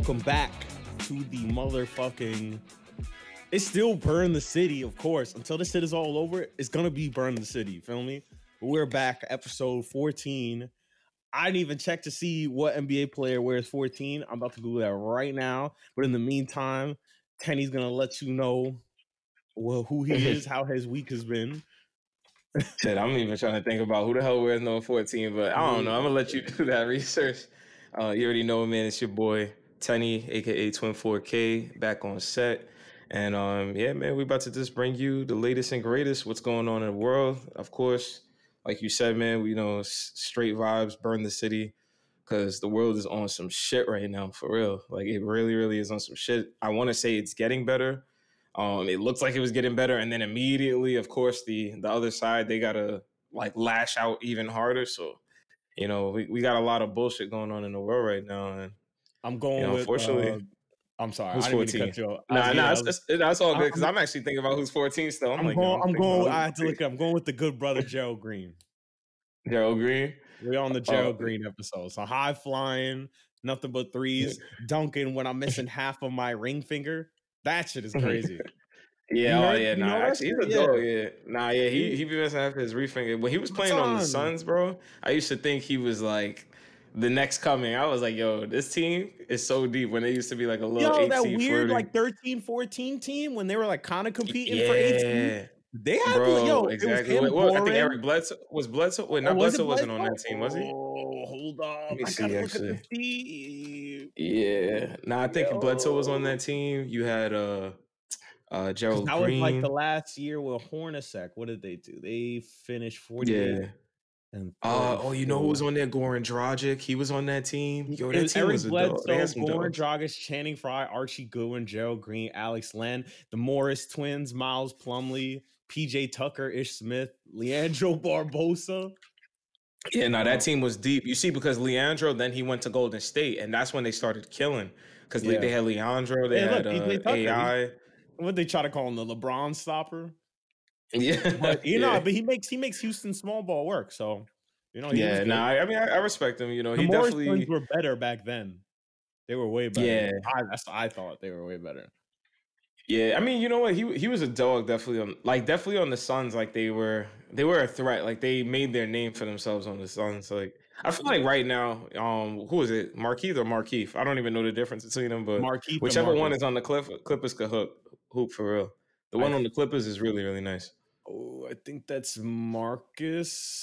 welcome back to the motherfucking. It's still burn the city, of course. Until this shit is all over, it's gonna be burn the city. You feel me? We're back, episode 14. I didn't even check to see what NBA player wears 14. I'm about to Google that right now. But in the meantime, Kenny's gonna let you know well who he is, how his week has been. Shit, I'm even trying to think about who the hell wears number 14, but I don't know. I'm gonna let you do that research. Uh, you already know, man. It's your boy Tenny, aka Twin 4K, back on set. And um, yeah, man, we about to just bring you the latest and greatest. What's going on in the world? Of course, like you said, man, we you know straight vibes, burn the city, because the world is on some shit right now, for real. Like it really, really is on some shit. I want to say it's getting better, um, it looks like it was getting better, and then immediately, of course, the the other side they gotta like lash out even harder. So, you know, we, we got a lot of bullshit going on in the world right now, and I'm going you know, with. unfortunately, uh, I'm sorry. who's I didn't mean to 14? cut you off. Nah, nah, yeah, I it's, it's- that's all good because I'm- I'm actually thinking about who's 14 still. I'm, I'm like, going. I'm going. I had to look. I'm going with the good brother Gerald Green. 14. Gerald Green. We're on the Oh. Gerald Green episode. So high flying, nothing but threes, dunking when I'm missing half of my ring finger. That shit is crazy. Yeah, You oh yeah, nah, actually, he's a dog. Yeah. Nah, yeah, he he be messing after his refinger. When he was playing on the. Suns, bro, I used to think he was like the next coming. I was like, yo, this team is so deep. When they used to be like a little Yo, that weird flirting. like 13, 14 team when they were like kind of competing for 18. They had bro, yo, exactly. It was him, what, I think Eric Bledsoe was Bledsoe. Wait, not Oh, was it Bledsoe wasn't on that team, was he? Oh, hold on. me I see, gotta look actually. at the team. Yeah, nah, I think Bledsoe was on that team. You had uh, uh, Gerald That was like the last year with Hornacek. What did they do? They finished 48 yeah. And Uh, oh, you know who was on there? Goran Dragic. He was on that team. Yo, that team Eric was a dog. They Bledsoe, Goran. Dragic, Channing Frye, Archie Goodwin, Gerald Green, Alex Len, the Morris twins, Miles Plumlee, PJ Tucker, Ish Smith, Leandro Barbosa. Yeah, no, Um, that team was deep. You see, because Leandro, then he went to Golden State, and that's when they started killing. Because Yeah. they had Leandro, they Hey, look, had uh, Tucker, he's- AI. What they try to call him, the LeBron stopper. Yeah, But you know, yeah. but he makes he makes Houston small ball work. So you know, yeah. good. Nah, I mean, I, I respect him. You know, the he Morris definitely. were better back then. They were way better. Yeah. I, that's what I thought they were way better. Yeah, I mean, you know what? He he was a dog, definitely on like definitely on the Suns. Like they were they were a threat. Like they made their name for themselves on the Suns. Like I feel like right now, um, who is it? Markieff or Markieff? I don't even know the difference between them, but Markieff whichever one is on the Clip, Clippers could hook hoop for real. The one I- on the Clippers is really really nice. Oh, I think that's Marcus.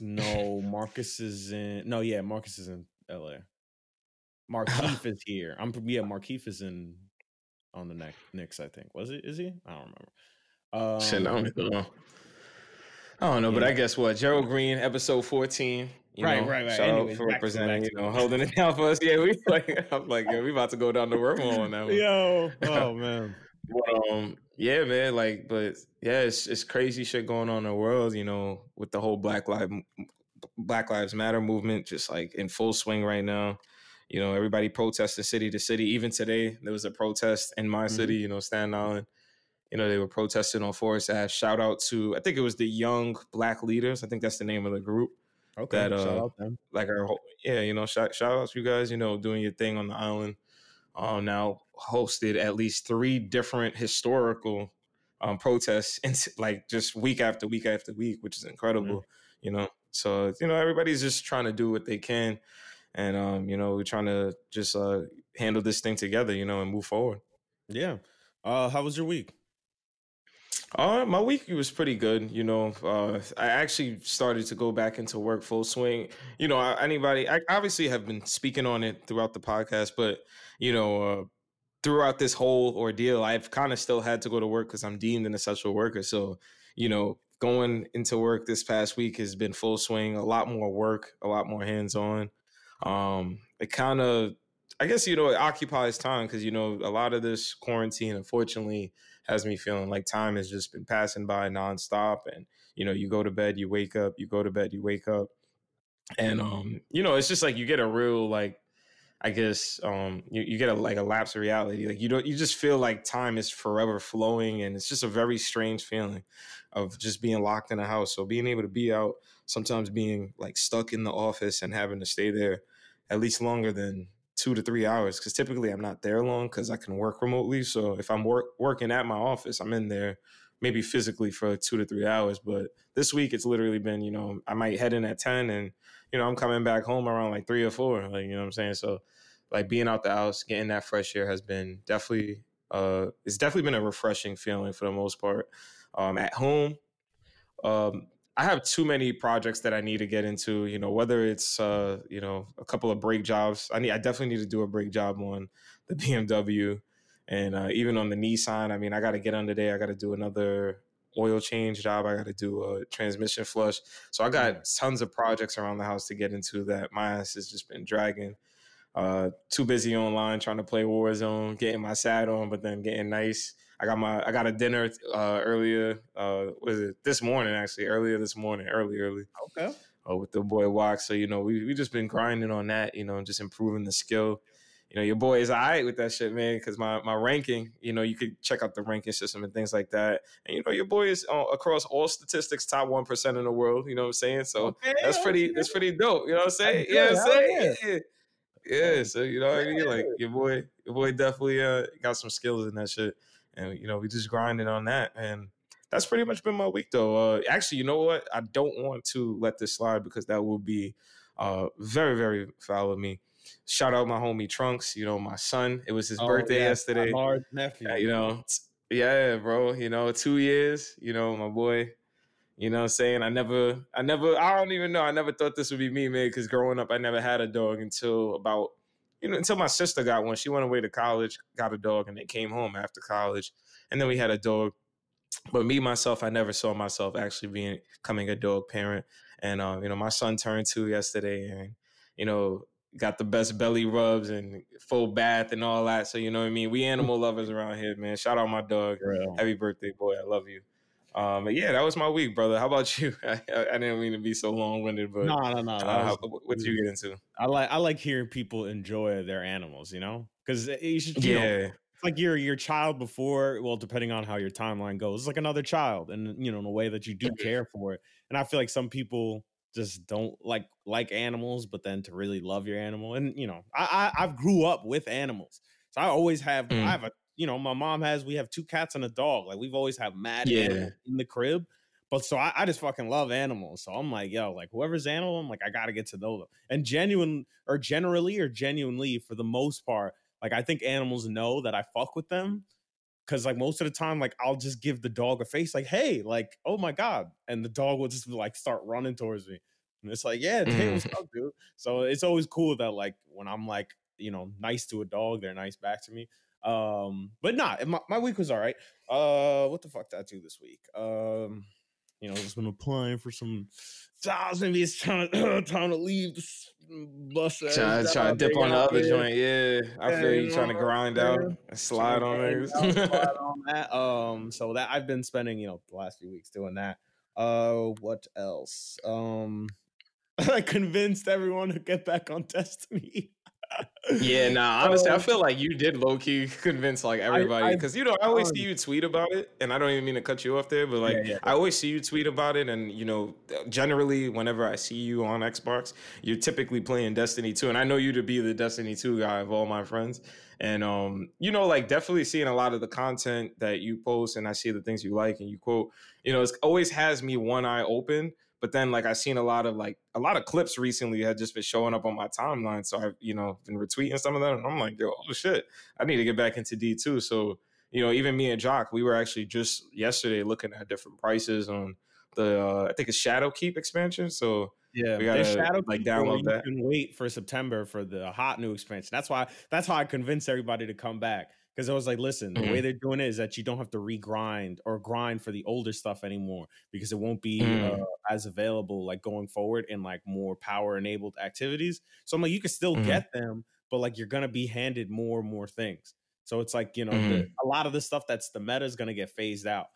No, Marcus is in. No, yeah, Marcus is in L.A. Markieff is here. I'm yeah, Markieff is in on the neck Knicks. I think was it? Is he? I don't remember. Um, Shit, I don't know. I don't know, but. I guess what Gerald Green, episode fourteen. You Right, know, right, right. Shout Anyways, out for representing, you know, holding it down for us. Yeah, we like, I'm like, yeah, we about to go down the wormhole on that one. Yo, oh man. But um, yeah, man, like, but yeah, it's it's crazy shit going on in the world, you know, with the whole Black Lives Black Lives Matter movement, just like in full swing right now. You know, everybody protesting city to city. Even today, there was a protest in my Mhm. city. You know, Staten Island. You know, they were protesting on Forest Ave. Shout out to I think it was the Young Black Leaders. I think that's the name of the group. Okay, That, shout uh, out them. Like our whole, yeah, you know, shout shout out to you guys. You know, doing your thing on the island. Um, now hosted at least three different historical um protests and like just week after week after week, which is incredible. You know, so you know everybody's just trying to do what they can, and um, you know, we're trying to just uh handle this thing together, you know, and move forward. Yeah. Uh, how was your week? Uh, my week was pretty good. You know, uh, I actually started to go back into work full swing. You know, anybody, I obviously have been speaking on it throughout the podcast, but you know, uh, throughout this whole ordeal, I've kind of still had to go to work because I'm deemed an essential worker. So, you know, going into work this past week has been full swing. A lot more work, a lot more hands on. Um, it kind of, I guess you know, it occupies time because you know a lot of this quarantine, unfortunately has me feeling like time has just been passing by nonstop. And, you know, you go to bed, you wake up, you go to bed, you wake up. And, um, you know, it's just like you get a real, like, I guess, um, you, you get a, like a lapse of reality. Like you don't, you just feel like time is forever flowing. And it's just a very strange feeling of just being locked in a house. So being able to be out, sometimes being like stuck in the office and having to stay there at least longer than two to three hours because typically I'm not there long because I can work remotely. So if I'm work, working at my office, I'm in there maybe physically for two to three hours. But this week it's literally been, you know, I might head in at 10 and, you know, I'm coming back home around like three or four. Like, you know what I'm saying? So like being out the house, getting that fresh air has been definitely uh it's definitely been a refreshing feeling for the most part. Um at home, um I have too many projects that I need to get into, you know, whether it's uh, you know, a couple of brake jobs. I need I definitely need to do a brake job on the BMW and uh, even on the Nissan. I mean, I got to get under there. I got to do another oil change job. I got to do a transmission flush. So I got tons of projects around the house to get into that my ass has just been dragging. Uh, too busy online trying to play Warzone, getting my sad on, but then getting nice. I got my I got a dinner uh, earlier. Uh, was it this morning actually? Earlier this morning, early early. Okay. Uh, with the boy Walk. So you know we we just been grinding on that. You know, just improving the skill. You know, your boy is alright with that shit, man. Because my my ranking, you know, you could check out the ranking system and things like that. And you know, your boy is uh, across all statistics top one percent in the world. You know what I'm saying? So okay, that's pretty that's pretty dope. You know what I'm saying? Yeah, you I'm saying? Yeah. Yeah, so you know what I mean. Like your boy, your boy definitely uh, got some skills in that shit and you know we just grinding on that and that's pretty much been my week though. Uh, actually you know what? I don't want to let this slide because that will be uh, very very foul of me. Shout out my homie trunks you know my son. It was his oh, birthday yeah, yesterday. large nephew. You know yeah bro you know two years you know my boy you know what I'm saying? I never, I never, I don't even know. I never thought this would be me, man, because growing up, I never had a dog until about you know, until my sister got one. She went away to college, got a dog, and then came home after college. And then we had a dog. But me myself, I never saw myself actually being becoming a dog parent. And uh, you know, my son turned two yesterday, and you know, got the best belly rubs and full bath and all that. So you know what I mean. We animal lovers around here, man. Shout out my dog. Real. Happy birthday, boy! I love you. Um, but yeah, that was my week, brother. How about you? I, I didn't mean to be so long winded, but no, no, no. Uh, what you get into? I like I like hearing people enjoy their animals, you know, because you should. You yeah. Know, it's like your your child before. Well, depending on how your timeline goes, it's like another child, and you know, in a way that you do care for it. And I feel like some people just don't like like animals, but then to really love your animal, and you know, I, I I've grew up with animals, so I always have mm. I have a you know, my mom has, we have two cats and a dog. Like we've always had mad yeah. in the crib. But so I, I, just fucking love animals. So I'm like, yo, like whoever's animal, I'm like, I gotta get to know them. And genuine or generally or genuinely, for the most part, like I think animals know that I fuck with them. Cause like most of the time, like I'll just give the dog a face, like, hey, like, oh my God. And the dog will just like start running towards me. And it's like, yeah, hey, what's mm. up, dude? So it's always cool that like when I'm like, you know, nice to a dog, they're nice back to me. Um, but not nah, my, my week was all right. Uh, what the fuck did I do this week? Um, you know, just been applying for some jobs. Maybe it's time, time to leave the bus. Trying try to dip on the other joint. Yeah, I feel you, trying to grind yeah. out and slide on it. slide on that. Um, so that I've been spending, you know, the last few weeks doing that. Uh, what else? Um, I convinced everyone to get back on Destiny yeah, nah. Honestly, I feel like you did low key convince like everybody because you know I always see you tweet about it, and I don't even mean to cut you off there, but like yeah, yeah. I always see you tweet about it, and you know, generally whenever I see you on Xbox, you're typically playing Destiny 2, and I know you to be the Destiny 2 guy of all my friends, and um, you know, like definitely seeing a lot of the content that you post, and I see the things you like and you quote, you know, it always has me one eye open but then like I've seen a lot of like a lot of clips recently had just been showing up on my timeline. So I've, you know, been retweeting some of them. And I'm like, yo, oh shit, I need to get back into D2. So, you know, even me and Jock, we were actually just yesterday looking at different prices on the uh I think it's Shadowkeep expansion. So yeah, we gotta Shadow like download that. can wait for September for the hot new expansion. That's why that's how I convinced everybody to come back because I was like, listen, mm-hmm. the way mm-hmm. they're doing it is that you don't have to regrind or grind for the older stuff anymore because it won't be mm. uh, as available like going forward in like more power enabled activities. So I'm like, you can still mm-hmm. get them, but like you're gonna be handed more and more things. So it's like you know, mm-hmm. the, a lot of the stuff that's the meta is gonna get phased out.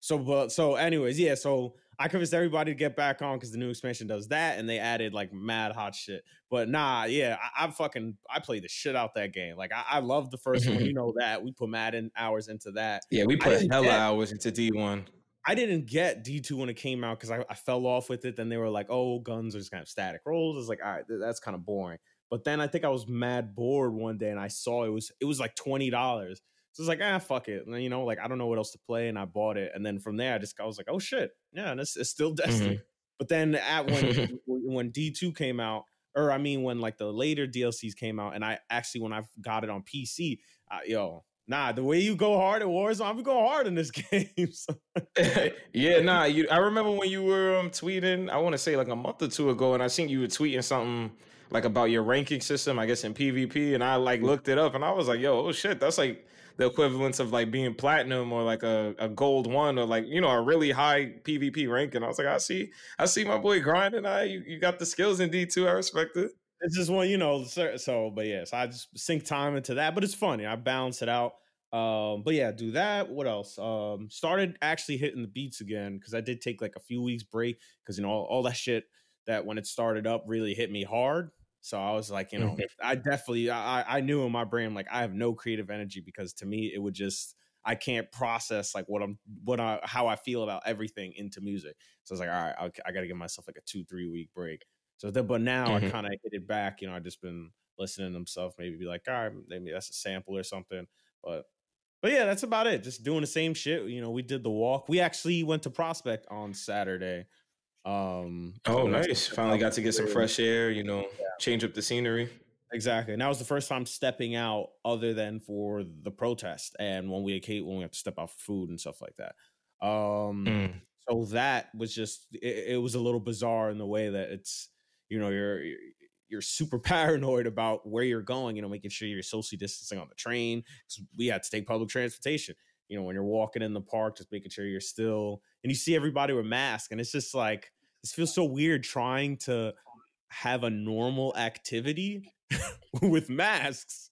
So, but so, anyways, yeah. So I convinced everybody to get back on because the new expansion does that, and they added like mad hot shit. But nah, yeah, I, I fucking I played the shit out that game. Like I, I love the 1st one. You know that we put mad in hours into that. Yeah, we put hella get, hours into D one. I didn't get D two when it came out because I, I, fell off with it. Then they were like, "Oh, guns are just kind of static rolls." It's like, all right, that's kind of boring. But then I think I was mad bored one day and I saw it was it was like twenty dollars. So it's like, ah, fuck it. And, you know, like I don't know what else to play, and I bought it. And then from there, I just I was like, oh shit, yeah, and it's, it's still Destiny. Mm-hmm. But then at when when D two came out, or I mean when like the later DLCs came out, and I actually when I got it on PC, uh, yo, nah, the way you go hard at Warzone, I'm going hard in this game. so. yeah, nah, you. I remember when you were um, tweeting. I want to say like a month or two ago, and I seen you were tweeting something like about your ranking system, I guess in PvP, and I like looked it up, and I was like, yo, oh shit, that's like the equivalence of like being platinum or like a, a gold one or like you know a really high PvP rank. And I was like, I see, I see my boy grinding. I you, you got the skills in D two. I respect it. It's just one, you know. So, but yes, I just sink time into that. But it's funny. I balance it out. Um, but yeah, do that. What else? Um, started actually hitting the beats again because I did take like a few weeks break because you know all, all that shit that when it started up really hit me hard. So I was like, you know. I definitely I I knew in my brain like I have no creative energy because to me it would just I can't process like what I'm what I how I feel about everything into music. So I was like, all right, I, I got to give myself like a two three week break. So then, but now mm-hmm. I kind of hit it back. You know, I just been listening to himself. Maybe be like, all right, maybe that's a sample or something. But but yeah, that's about it. Just doing the same shit. You know, we did the walk. We actually went to Prospect on Saturday. Um, oh, nice! Finally got to get some fresh air. You know, yeah. change up the scenery. Exactly. And that was the first time stepping out, other than for the protest and when we when we have to step out for food and stuff like that. Um, mm. so that was just it, it, was a little bizarre in the way that it's you know you're you're super paranoid about where you're going. You know, making sure you're socially distancing on the train because we had to take public transportation. You know, when you're walking in the park, just making sure you're still and you see everybody with masks, and it's just like this feels so weird trying to have a normal activity with masks.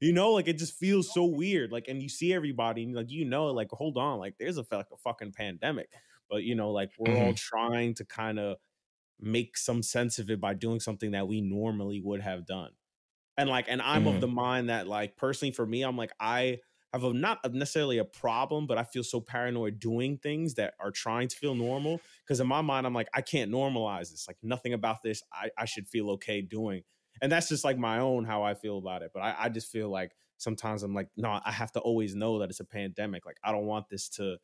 You know, like it just feels so weird. Like, and you see everybody, and like you know, like hold on, like there's a, like a fucking pandemic, but you know, like we're mm-hmm. all trying to kind of make some sense of it by doing something that we normally would have done. And like, and I'm mm-hmm. of the mind that like personally for me, I'm like I have a, not necessarily a problem, but I feel so paranoid doing things that are trying to feel normal. Because in my mind, I'm like, I can't normalize this. Like nothing about this I, I should feel okay doing. And that's just like my own how I feel about it. But I, I just feel like sometimes I'm like, no, I have to always know that it's a pandemic. Like I don't want this to,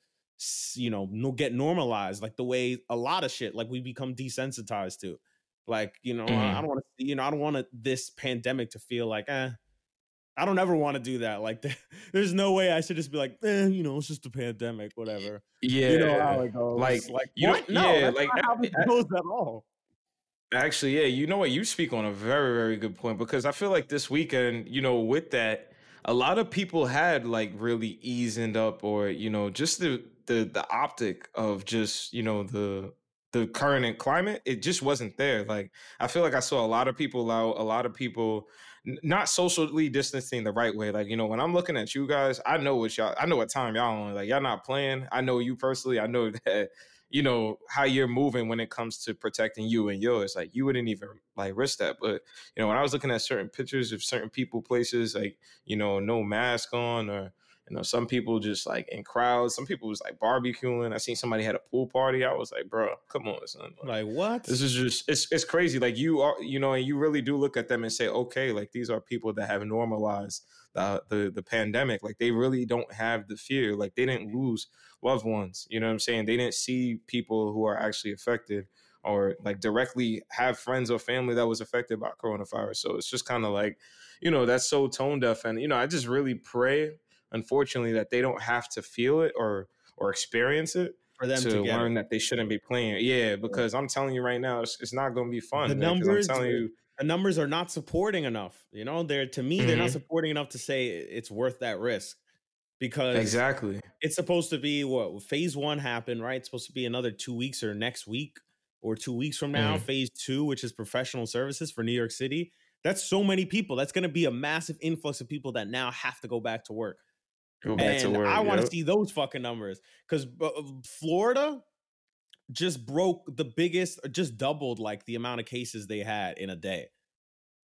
you know, no get normalized like the way a lot of shit like we become desensitized to. Like you know, mm. I, I, mm-hmm. don't want to, you know, I don't want this pandemic to feel like, eh, I don't ever want to do that. Like, there's no way I should just be like, eh, you know, it's just a pandemic, whatever. Yeah, you know how it goes. Like, like you what? no, yeah, like how it goes at all. Actually, yeah, you know what? You speak on a very, very good point because I feel like this weekend, you know, with that, a lot of people had like really eased up, or you know, just the the the optic of just you know the the current climate, it just wasn't there. Like I feel like I saw a lot of people out, a lot of people not socially distancing the right way. Like, you know, when I'm looking at you guys, I know what y'all, I know what time y'all on. Like, y'all not playing. I know you personally. I know that, you know, how you're moving when it comes to protecting you and yours. Like, you wouldn't even like risk that. But, you know, when I was looking at certain pictures of certain people, places, like, you know, no mask on or, you know, some people just like in crowds. Some people was like barbecuing. I seen somebody had a pool party. I was like, bro, come on, son. Like, like what? This is just it's it's crazy. Like you are, you know, and you really do look at them and say, okay, like these are people that have normalized the the, the pandemic. Like they really don't have the fear. Like they didn't lose loved ones. You know what I'm saying? They didn't see people who are actually affected or like directly have friends or family that was affected by coronavirus. So it's just kind of like, you know, that's so tone deaf. And, you know, I just really pray unfortunately that they don't have to feel it or or experience it for them to, to learn it. that they shouldn't be playing. Yeah, because I'm telling you right now, it's, it's not going to be fun. The man, numbers, I'm telling you, the numbers are not supporting enough. You know, they're to me, mm-hmm. they're not mm-hmm. supporting enough to say it's worth that risk. Because exactly, it's supposed to be what phase one happened, right? It's supposed to be another two weeks or next week or two weeks from now. Mm-hmm. Phase two, which is professional services for New York City. That's so many people. That's going to be a massive influx of people that now have to go back to work. Go back and to work. I want to see those fucking numbers because uh, Florida just broke the biggest, just doubled like the amount of cases they had in a day.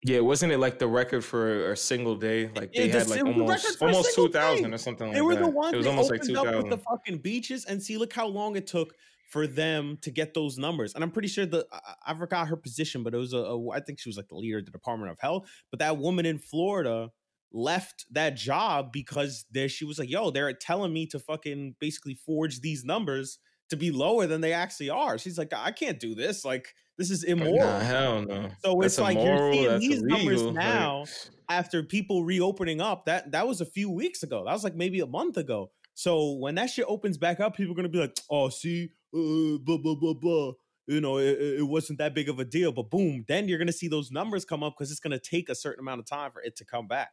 Yeah, wasn't it like the record for a single day? Like they yeah, had like almost almost two thousand or something like that. They were the ones it was almost like two thousand. The fucking beaches and see, look how long it took for them to get those numbers. And I'm pretty sure the I, I forgot her position, but it was a, a I think she was like the leader of the Department of Health. But that woman in Florida left that job because there she was like, yo, they're telling me to fucking basically forge these numbers to be lower than they actually are. She's like, I can't do this. Like, this is immoral. Nah, hell no. So That's it's like immoral, you're seeing these numbers illegal, like- now after people reopening up. That that was a few weeks ago. That was like maybe a month ago. So when that shit opens back up, people are gonna be like, "Oh, see, uh, blah blah blah blah." You know, it, it it wasn't that big of a deal. But boom, then you're gonna see those numbers come up because it's gonna take a certain amount of time for it to come back.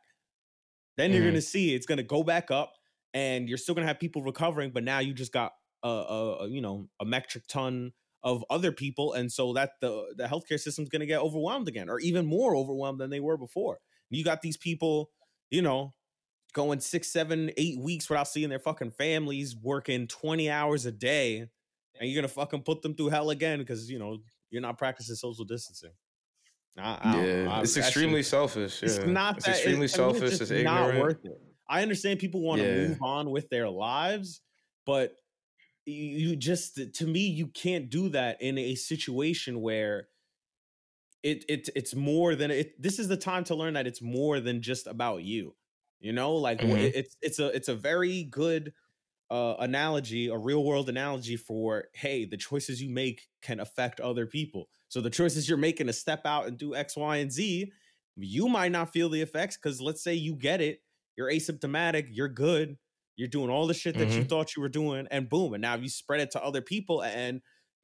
Then you're Mhm. gonna see it's gonna go back up, and you're still gonna have people recovering. But now you just got a, a, a you know a metric ton of other people, and so that the the healthcare system's gonna get overwhelmed again, or even more overwhelmed than they were before. You got these people, you know, going six, seven, eight weeks without seeing their fucking families, working 20 hours a day, and you're gonna fucking put them through hell again because you know you're not practicing social distancing. I, I. Yeah, I- it's extremely selfish. It's not It's that extremely me, selfish. just It's not ignorant. worth it. I understand people want to Yeah. move on with their lives, but you just to me you can't do that in a situation where it it it's more than it. This is the time to learn that it's more than just about you. You know, like Mhm. it's it's a it's a very good uh, analogy, a real world analogy for hey, the choices you make can affect other people. So the choices you're making to step out and do X, Y, and Z, you might not feel the effects because let's say you get it, you're asymptomatic, you're good, you're doing all the shit that you mm-hmm. thought you were doing, and boom, and now you spread it to other people, and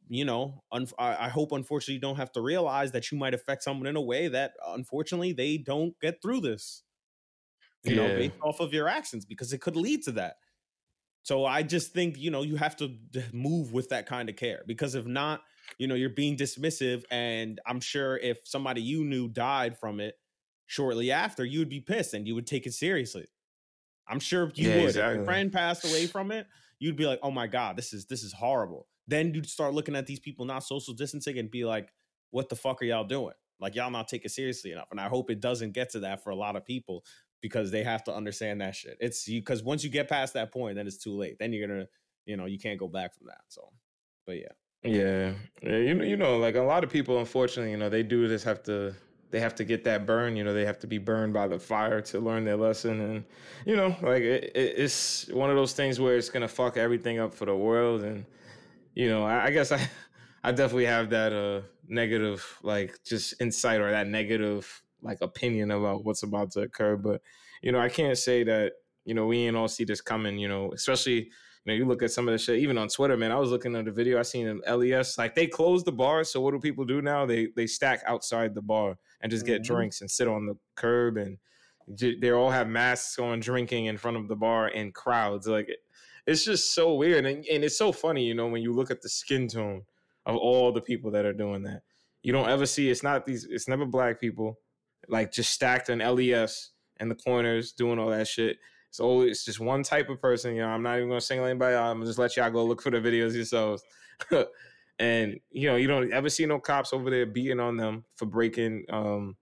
you know, un- I, I hope unfortunately you don't have to realize that you might affect someone in a way that unfortunately they don't get through this. You know, based off of your actions because it could lead to that. So I just think, you know, you have to move with that kind of care because if not, you know, you're being dismissive. And I'm sure if somebody you knew died from it shortly after, you would be pissed and you would take it seriously. I'm sure you Yeah, would. If exactly. your friend passed away from it, you'd be like, oh my God, this is this is horrible. Then you'd start looking at these people not social distancing and be like, what the fuck are y'all doing? Like y'all not taking it seriously enough. And I hope it doesn't get to that for a lot of people because they have to understand that shit. It's you because once you get past that point, then it's too late. Then you're gonna, you know, you can't go back from that. So, but yeah, Yeah, yeah. You know, you know, like a lot of people, unfortunately, you know, they do just have to. They have to get that burn. You know, they have to be burned by the fire to learn their lesson, and you know, like it, it, it's one of those things where it's gonna fuck everything up for the world. And you know, I, I guess I, I definitely have that uh negative, like just insight or that negative like opinion about what's about to occur. But you know, I can't say that you know we ain't all see this coming. You know, especially you know, you look at some of the shit, even on Twitter, man. I was looking at the video. I seen in LES, like they closed the bar. So what do people do now? They they stack outside the bar and just get Mhm. drinks and sit on the curb, and they all have masks on, drinking in front of the bar in crowds. Like it- it's just so weird, and and it's so funny, you know, when you look at the skin tone of all the people that are doing that. You don't ever see. It's not these. It's never black people, like just stacked in LES in the corners doing all that shit. It's it's just one type of person. You know, I'm not even gonna single anybody out. I'm gonna just let y'all go look for the videos yourselves. and you know, you don't ever see no cops over there beating on them for breaking, um,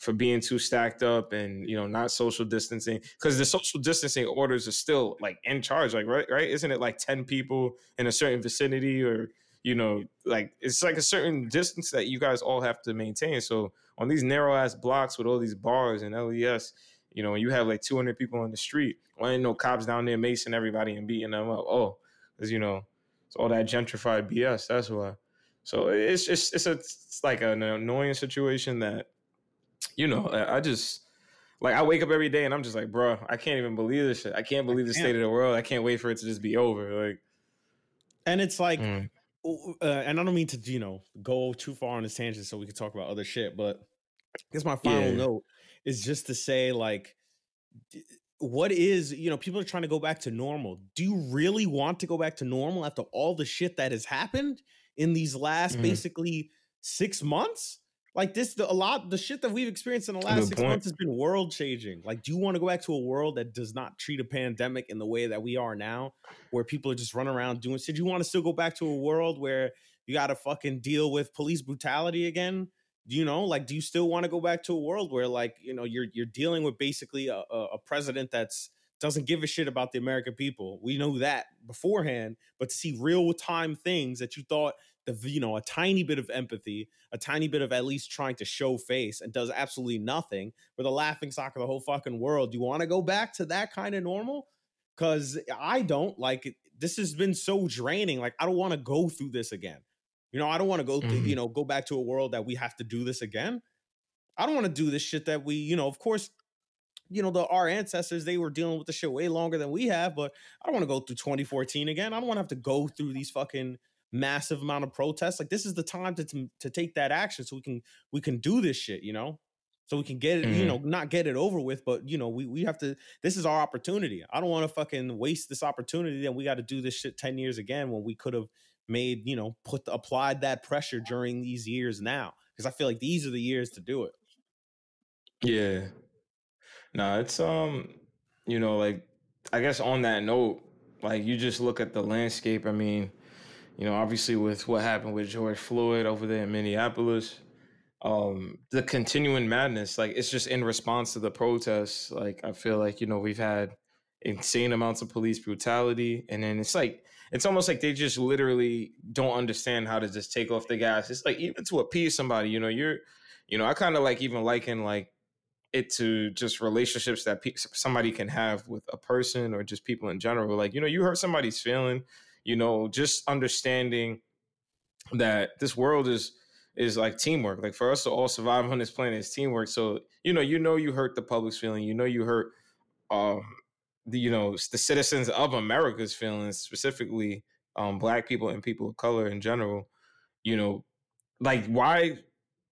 for being too stacked up and you know not social distancing because the social distancing orders are still like in charge. Like right, right? Isn't it like ten people in a certain vicinity or you know, like it's like a certain distance that you guys all have to maintain. So on these narrow ass blocks with all these bars and LES, you know, when you have like 200 people on the street, why ain't no cops down there macing everybody and beating them up? Oh, because you know, it's all that gentrified BS. That's why. So it's just it's a it's like an annoying situation that, you know, I I just like I wake up every day and I'm just like, bro, I can't even believe this shit. I can't believe the can't. state of the world. I can't wait for it to just be over. Like, and it's like, mm, uh, and I don't mean to, you know, go too far on this tangent so we can talk about other shit, but I guess my final Yeah. note is just to say, like, what is, you know, people are trying to go back to normal. Do you really want to go back to normal after all the shit that has happened in these last Mhm. basically six months? Like this, the, a lot, the shit that we've experienced in the last Good six point. months has been world changing. Like, do you want to go back to a world that does not treat a pandemic in the way that we are now, where people are just running around doing shit? Do you want to still go back to a world where you got to fucking deal with police brutality again? You know, like, do you still want to go back to a world where, like, you know, you're you're dealing with basically a, a, president that's doesn't give a shit about the American people. We know that beforehand, but to see real time things that you thought the you know a tiny bit of empathy, a tiny bit of at least trying to show face, and does absolutely nothing for the laughing stock of the whole fucking world. Do you want to go back to that kind of normal? Because I don't like. This has been so draining. Like I don't want to go through this again. You know, I don't want to go. Mm-hmm. you know, go back to a world that we have to do this again. I don't want to do this shit that we, you know, of course, you know, the our ancestors, they were dealing with the shit way longer than we have, but I don't want to go through 2014 again. I don't want to have to go through these fucking massive amount of protests. Like this is the time to, to, to take that action so we can we can do this shit, you know? So we can get it, mm-hmm. you know, not get it over with, but you know, we we have to this is our opportunity. I don't want to fucking waste this opportunity and we got to do this shit 10 years again when we could have made, you know, put applied that pressure during these years now. Because I feel like these are the years to do it. Yeah. No, it's um, you know, like I guess on that note, like you just look at the landscape. I mean, you know, obviously with what happened with George Floyd over there in Minneapolis, um, the continuing madness, like it's just in response to the protests. Like I feel like you know we've had insane amounts of police brutality, and then it's like it's almost like they just literally don't understand how to just take off the gas. It's like even to appease somebody, you know, you're, you know, I kind of like even liken like it to just relationships that pe- somebody can have with a person or just people in general. Like, you know, you hurt somebody's feeling, you know, just understanding that this world is is like teamwork. Like for us to all survive on this planet is teamwork. So, you know, you know you hurt the public's feeling, you know you hurt um the you know the citizens of America's feelings, specifically um black people and people of color in general, you know, like why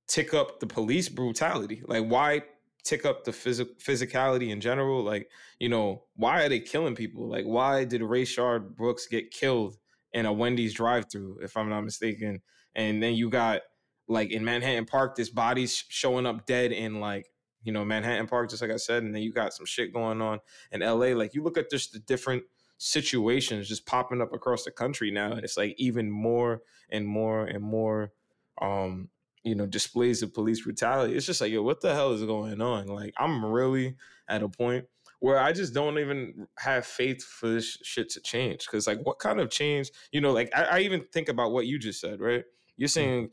tick up the police brutality? Like why tick up the phys- physicality in general. Like, you know, why are they killing people? Like, why did Rayshard Brooks get killed in a Wendy's drive-through, if I'm not mistaken? And then you got like in Manhattan Park, this body's showing up dead in like you know Manhattan Park, just like I said, and then you got some shit going on in LA. Like you look at just the different situations just popping up across the country now, and it's like even more and more and more um you know, displays of police brutality. It's just like, yo, what the hell is going on? Like, I'm really at a point where I just don't even have faith for this shit to change. Cause like, what kind of change? You know, like I, I even think about what you just said, right? You're mm. saying,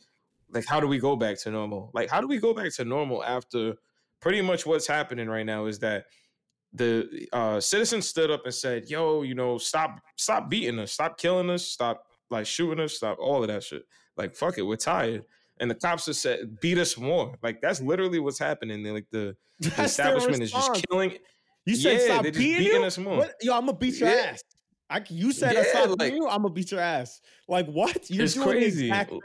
like, how do we go back to normal? Like, how do we go back to normal after pretty much what's happening right now is that the uh, citizens stood up and said, "Yo, you know, stop, stop beating us, stop killing us, stop like shooting us, stop all of that shit. Like, fuck it, we're tired." and the cops just said beat us more. Like that's literally what's happening. Like the, the establishment is just killing. You said yeah, stop beating you? us more. What? Yo, I'm gonna beat your yeah. ass. I, you said yeah, stop like, you. I'm gonna beat your ass. Like what? You're doing crazy. exactly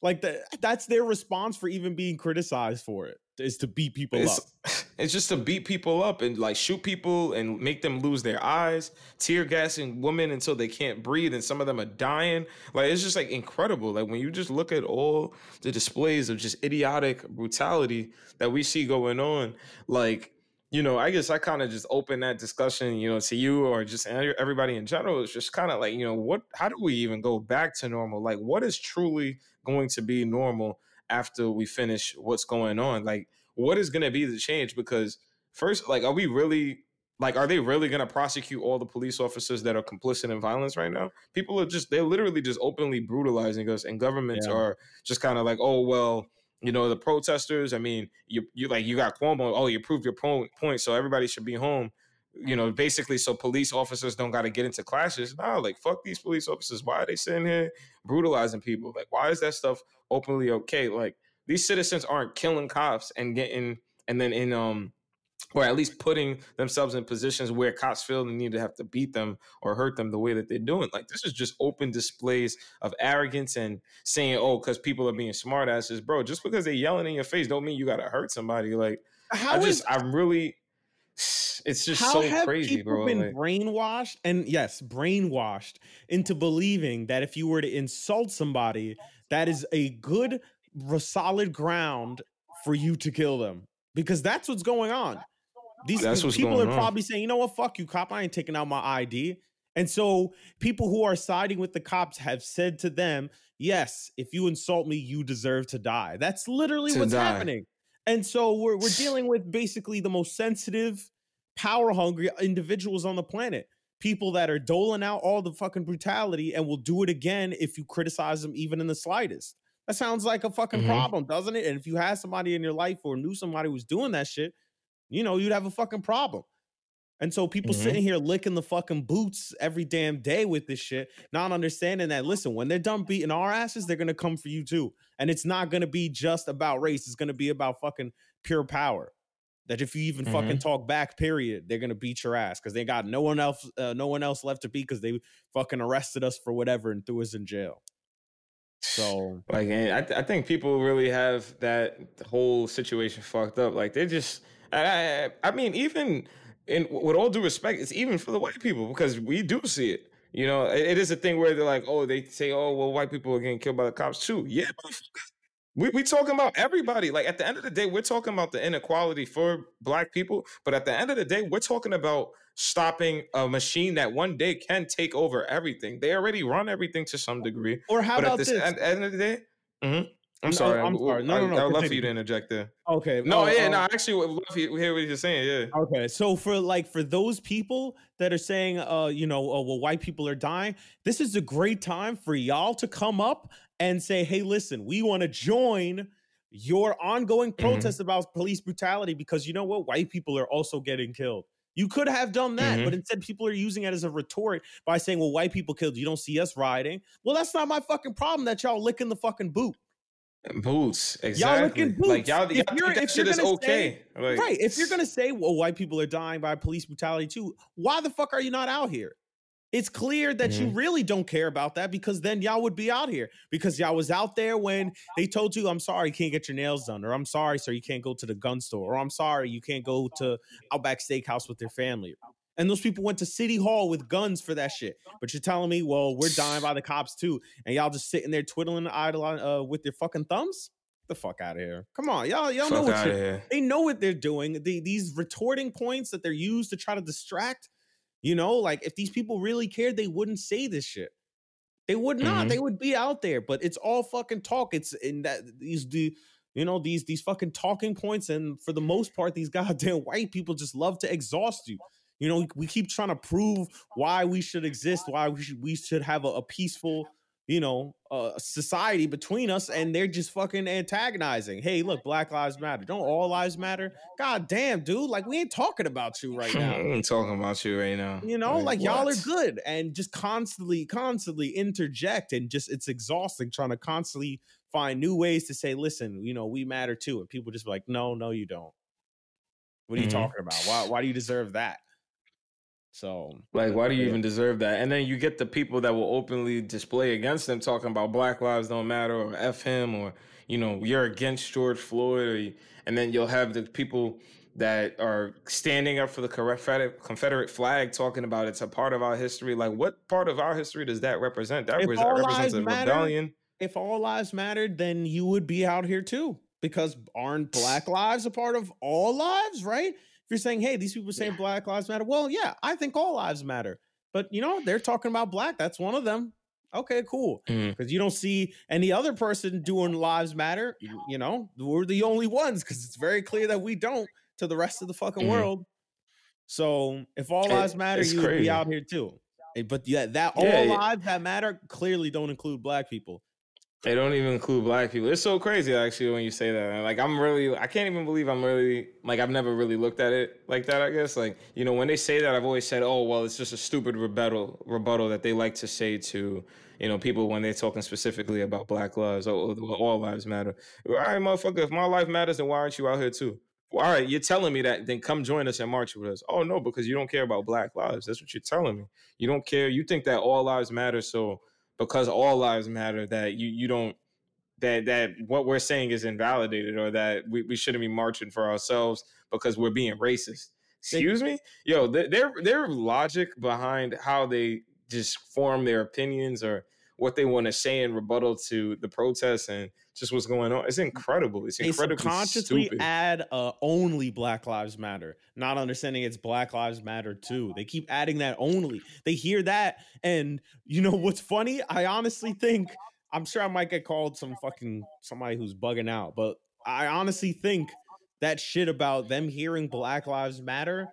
like the, that's their response for even being criticized for it is to beat people it's, up. It's just to beat people up and like shoot people and make them lose their eyes, tear gassing women until they can't breathe, and some of them are dying. Like it's just like incredible. Like when you just look at all the displays of just idiotic brutality that we see going on, like you know, I guess I kind of just open that discussion, you know, to you or just everybody in general. It's just kind of like, you know, what, how do we even go back to normal? Like, what is truly going to be normal after we finish what's going on? Like, what is going to be the change? Because first, like, are we really, like, are they really going to prosecute all the police officers that are complicit in violence right now? People are just, they're literally just openly brutalizing us, and governments yeah. are just kind of like, oh, well, you know, the protesters. I mean, you you like you got Cuomo. Oh, you proved your point, point, so everybody should be home. You know, basically, so police officers don't got to get into clashes. Nah, like fuck these police officers. Why are they sitting here brutalizing people? Like, why is that stuff openly okay? Like, these citizens aren't killing cops and getting and then in um or at least putting themselves in positions where cops feel the need to have to beat them or hurt them the way that they're doing. Like this is just open displays of arrogance and saying, "Oh, because people are being smartasses, bro." Just because they're yelling in your face, don't mean you got to hurt somebody. Like how I just, is, I'm really. It's just how so have crazy, people bro. Been like, brainwashed, and yes, brainwashed into believing that if you were to insult somebody, that is a good, solid ground for you to kill them because that's what's going on. These That's what's people are on. probably saying, you know what, fuck you, cop. I ain't taking out my ID. And so people who are siding with the cops have said to them, yes, if you insult me, you deserve to die. That's literally to what's die. happening. And so we're we're dealing with basically the most sensitive, power hungry individuals on the planet. People that are doling out all the fucking brutality and will do it again if you criticize them even in the slightest. That sounds like a fucking mm-hmm. problem, doesn't it? And if you had somebody in your life or knew somebody who was doing that shit, you know, you'd have a fucking problem. And so people mm-hmm. sitting here licking the fucking boots every damn day with this shit, not understanding that listen, when they're done beating our asses, they're gonna come for you too. And it's not gonna be just about race, it's gonna be about fucking pure power. That if you even mm-hmm. fucking talk back, period, they're gonna beat your ass because they got no one else, uh, no one else left to beat because they fucking arrested us for whatever and threw us in jail. So, like, I, th- I think people really have that whole situation fucked up. Like, they just, I, I, I mean, even and with all due respect, it's even for the white people because we do see it. You know, it, it is a thing where they're like, oh, they say, oh, well, white people are getting killed by the cops too. Yeah, we we talking about everybody. Like at the end of the day, we're talking about the inequality for black people. But at the end of the day, we're talking about stopping a machine that one day can take over everything. They already run everything to some degree. Or how but about at this? At the end of the day, mm-hmm. I'm sorry. I'm sorry. No, no, no. I, would love for you to interject there. Okay. No, uh, yeah, uh, no. I actually would love hear what you're saying. Yeah. Okay. So for like for those people that are saying, uh, you know, uh, well, white people are dying, this is a great time for y'all to come up and say, hey, listen, we want to join your ongoing mm-hmm. protest mm-hmm. about police brutality because you know what, white people are also getting killed. You could have done that, mm-hmm. but instead people are using it as a retort by saying, "Well, white people killed. You don't see us rioting." Well, that's not my fucking problem that y'all licking the fucking boot. Boots, exactly. Y'all looking boots. Like y'all, y'all think that shit is okay, say, like, right? If you're gonna say, "Well, white people are dying by police brutality too," why the fuck are you not out here? It's clear that mm-hmm. you really don't care about that because then y'all would be out here because y'all was out there when they told you, "I'm sorry, you can't get your nails done," or "I'm sorry, sir, you can't go to the gun store," or "I'm sorry, you can't go to Outback Steakhouse with your family." And those people went to City Hall with guns for that shit. But you're telling me, well, we're dying by the cops too, and y'all just sitting there twiddling the idol uh, with your fucking thumbs? the fuck out of here. Come on, y'all, y'all fuck know what they know what they're doing. The, these retorting points that they're used to try to distract. You know, like if these people really cared, they wouldn't say this shit. They would not. Mm-hmm. They would be out there. But it's all fucking talk. It's in that these the you know these these fucking talking points, and for the most part, these goddamn white people just love to exhaust you. You know, we keep trying to prove why we should exist, why we should we should have a, a peaceful, you know, uh, society between us, and they're just fucking antagonizing. Hey, look, Black Lives Matter. Don't all lives matter? God damn, dude! Like we ain't talking about you right now. we ain't talking about you right now. You know, like, like y'all are good, and just constantly, constantly interject, and just it's exhausting trying to constantly find new ways to say, listen, you know, we matter too, and people just like, no, no, you don't. What are you mm-hmm. talking about? Why, why do you deserve that? So, like, why do you yeah. even deserve that? And then you get the people that will openly display against them, talking about Black Lives Don't Matter or F him or you know you're against George Floyd, or and then you'll have the people that are standing up for the Confederate flag, talking about it's a part of our history. Like, what part of our history does that represent? That, if that represents a matter, rebellion. If all lives mattered, then you would be out here too. Because aren't Black lives a part of all lives, right? If you're saying, hey, these people are saying yeah. Black Lives Matter, well, yeah, I think all lives matter. But you know, they're talking about black. That's one of them. Okay, cool. Because mm-hmm. you don't see any other person doing lives matter. You, you know, we're the only ones because it's very clear that we don't to the rest of the fucking mm-hmm. world. So if all lives matter, you would be out here too. Eh, but yeah, that yeah, all yeah. lives that matter clearly don't include black people. They don't even include black people. It's so crazy actually when you say that. Like I'm really I can't even believe I'm really like I've never really looked at it like that, I guess. Like, you know, when they say that I've always said, "Oh, well, it's just a stupid rebuttal rebuttal that they like to say to, you know, people when they're talking specifically about black lives or, or all lives matter." All right, motherfucker, if my life matters, then why aren't you out here too? Well, all right, you're telling me that, then come join us and march with us. Oh no, because you don't care about black lives. That's what you're telling me. You don't care. You think that all lives matter, so because all lives matter, that you you don't that that what we're saying is invalidated or that we, we shouldn't be marching for ourselves because we're being racist. Excuse me? Yo, their their logic behind how they just form their opinions or what they want to say in rebuttal to the protests and just what's going on. It's incredible. It's incredibly they consciously stupid. add uh, only Black Lives Matter, not understanding it's Black Lives Matter too. They keep adding that only. They hear that, and you know what's funny? I honestly think I'm sure I might get called some fucking somebody who's bugging out, but I honestly think that shit about them hearing Black Lives Matter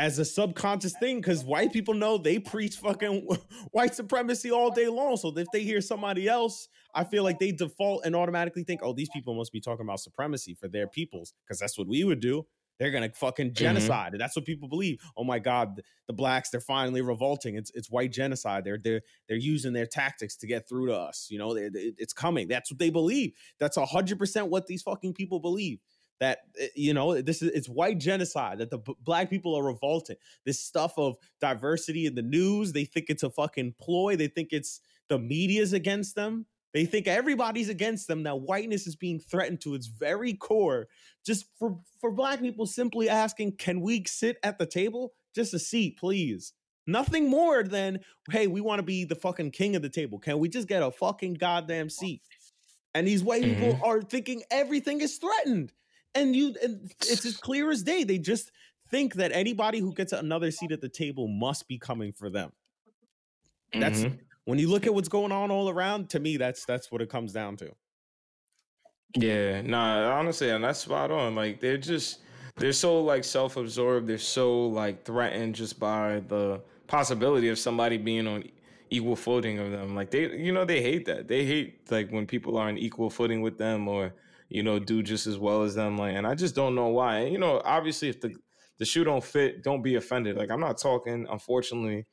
as a subconscious thing because white people know they preach fucking white supremacy all day long. So if they hear somebody else, I feel like they default and automatically think, oh, these people must be talking about supremacy for their peoples because that's what we would do. They're gonna fucking Mm-hmm. genocide. That's what people believe. Oh my god, the blacks, they're finally revolting. It's it's white genocide. They're they're they're using their tactics to get through to us. You know, they- they- it's coming. That's what they believe. That's hundred percent what these fucking people believe. That uh, you know, this is it's white genocide. That the b- black people are revolting. This stuff of diversity in the news, they think it's a fucking ploy. They think it's the media's against them. They think everybody's against them. That whiteness is being threatened to its very core just for for black people simply asking can we sit at the table just a seat please nothing more than hey we want to be the fucking king of the table can we just get a fucking goddamn seat and these white people are thinking everything is threatened and you and it's as clear as day they just think that anybody who gets another seat at the table must be coming for them that's Mhm. when you look at what's going on all around to me that's that's what it comes down to Yeah, nah, honestly, and that's spot on. Like they're just they're so like self-absorbed, they're so like threatened just by the possibility of somebody being on equal footing of them. Like they you know, they hate that. They hate like when people are on equal footing with them or, you know, do just as well as them. Like and I just don't know why. And, you know, obviously if the the shoe don't fit, don't be offended. Like I'm not talking, unfortunately,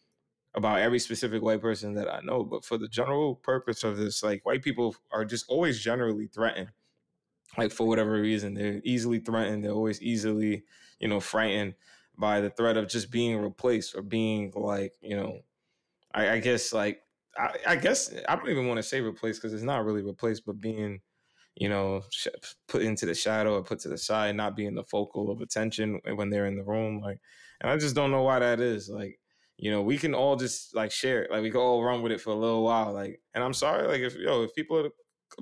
about every specific white person that I know, but for the general purpose of this, like white people are just always generally threatened like for whatever reason they're easily threatened they're always easily you know frightened by the threat of just being replaced or being like you know i, I guess like I, I guess i don't even want to say replaced because it's not really replaced but being you know sh- put into the shadow or put to the side not being the focal of attention when they're in the room like and i just don't know why that is like you know we can all just like share it like we can all run with it for a little while like and i'm sorry like if yo if people are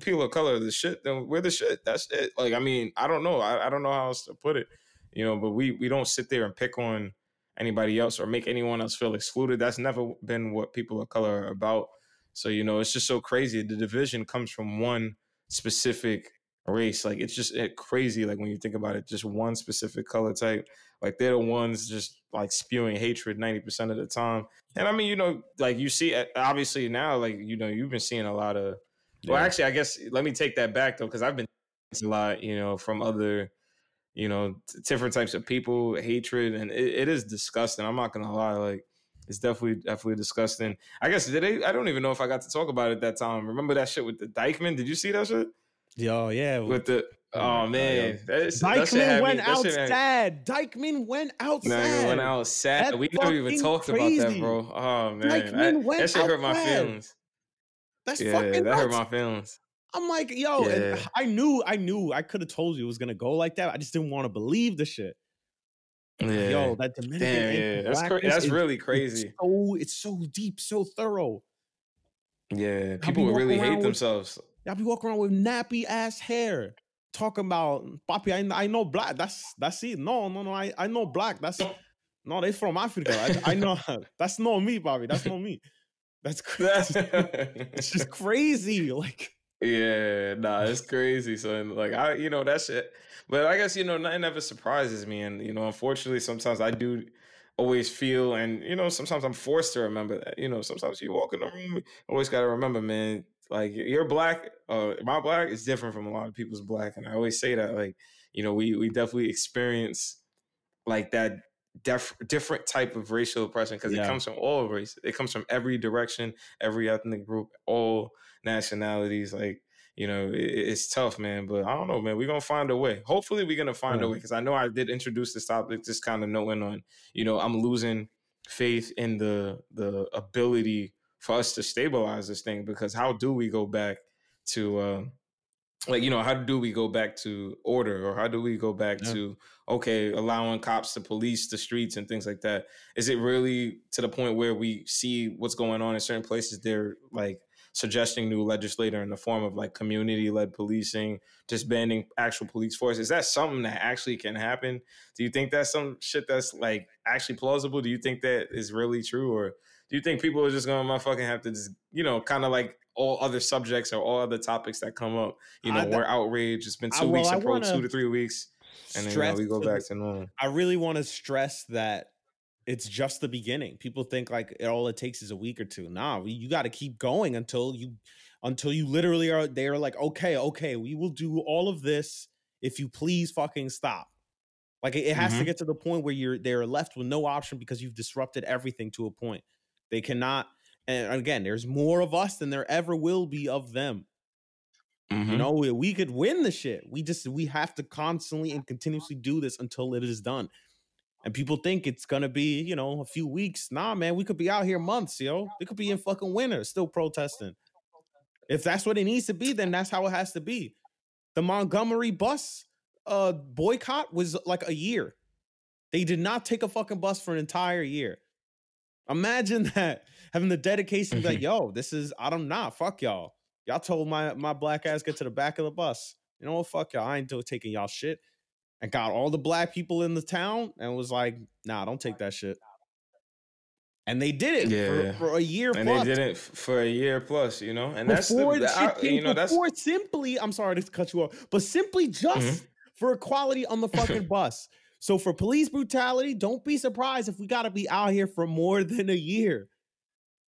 people of color are the shit, then we're the shit. That's it. Like, I mean, I don't know. I, I don't know how else to put it. You know, but we we don't sit there and pick on anybody else or make anyone else feel excluded. That's never been what people of color are about. So, you know, it's just so crazy. The division comes from one specific race. Like it's just it crazy. Like when you think about it, just one specific color type. Like they're the ones just like spewing hatred 90% of the time. And I mean, you know, like you see eh, obviously now, like, you know, you've been seeing a lot of well, Yeah. actually, I guess let me take that back though, because I've been a lot, you know, from other, you know, t- different types of people, hatred, and it, it is disgusting. I'm not gonna lie, like it's definitely definitely disgusting. I guess did they? I don't even know if I got to talk about it that time. Remember that shit with the Dykeman? Did you see that shit yo yeah with the? Oh Oh, my God, man, that, is- that Dykeman went that out shit sad. Dykeman went out Nah, sad. went out sad. We never even fucking talked about that, bro. Oh man, Dykeman I- went that shit hurt my outside. feelings. That's Yeah, fucking that hurt my feelings. I'm like, yo, and Yeah. I knew, I knew, I could have told you it was gonna go like that. I just didn't want to believe the shit. Yeah. Yo, that Dominican Damn, yeah, that's cra- that's really it's crazy. so it's so deep, so thorough. Yeah, people would really hate with- themselves. Y'all be walking around with nappy ass hair, talking about Papi. I, I know black. That's that's it. No, no, no. I, I know black. That's no. They from Africa. I, I know. That's not me, Papi. That's not me. That's crazy. it's just crazy. Like yeah, nah, it's crazy. So like I, you know, that shit. But I guess you know nothing ever surprises me, and you know, unfortunately, sometimes I do always feel, and you know, sometimes I'm forced to remember that. You know, sometimes you walk in the room, always got to remember, man. Like you're black, uh, my black is different from a lot of people's black, and I always say that. Like you know, we we definitely experience like that def- different type of racial oppression because Yeah. it comes from all races. It comes from every direction, every ethnic group, all nationalities. Like you know, it, it's tough, man. But I don't know, man. We're gonna find a way. Hopefully, we're gonna find Yeah. a way because I know I did introduce this topic, just kind of knowing on, you know, I'm losing faith in the the ability for us to stabilize this thing because how do we go back to uh, like you know how do we go back to order or how do we go back Yeah. to okay allowing cops to police the streets and things like that is it really to the point where we see what's going on in certain places they're like suggesting new legislator in the form of like community led policing disbanding actual police force is that something that actually can happen? Do you think that's some shit that's like actually plausible? Do you think that is really true? Or do you think people are just gonna motherfucking have to just you know kind of like all other subjects or all other topics that come up? You know I- we're outraged it's been I- two well, weeks I in pro two to three weeks and then you know, we go back to normal. I really want to stress that it's just the beginning. People think like all it takes is a week or two. Nah, we, you got to keep going until you until you literally are they're like, okay, okay, we will do all of this if you please fucking stop. Like it, it has Mhm. to get to the point where you're they're left with no option because you've disrupted everything to a point. They cannot. And again, there's more of us than there ever will be of them. You Mhm. know, we, we could win the shit. We just we have to constantly and continuously do this until it is done. And people think it's gonna be, you know, a few weeks. Nah, man, we could be out here months, yo. We could be in fucking winter still protesting. If that's what it needs to be, then that's how it has to be. The Montgomery bus uh boycott was like a year. They did not take a fucking bus for an entire year. Imagine that having the dedication like, yo, this is I don't know, fuck y'all. Y'all told my my black ass get to the back of the bus. You know what? Fuck y'all. I ain't do taking y'all shit. And got all the black people in the town and was like, nah, don't take that shit. And they did it Yeah. for, for a year and plus. they did it for a year plus, you know, and that's the, before the shit I- came- you know that's before simply, I'm sorry to cut you off, but simply just Mhm. for equality on the fucking bus. So for police brutality, don't be surprised if we got to be out here for more than a year.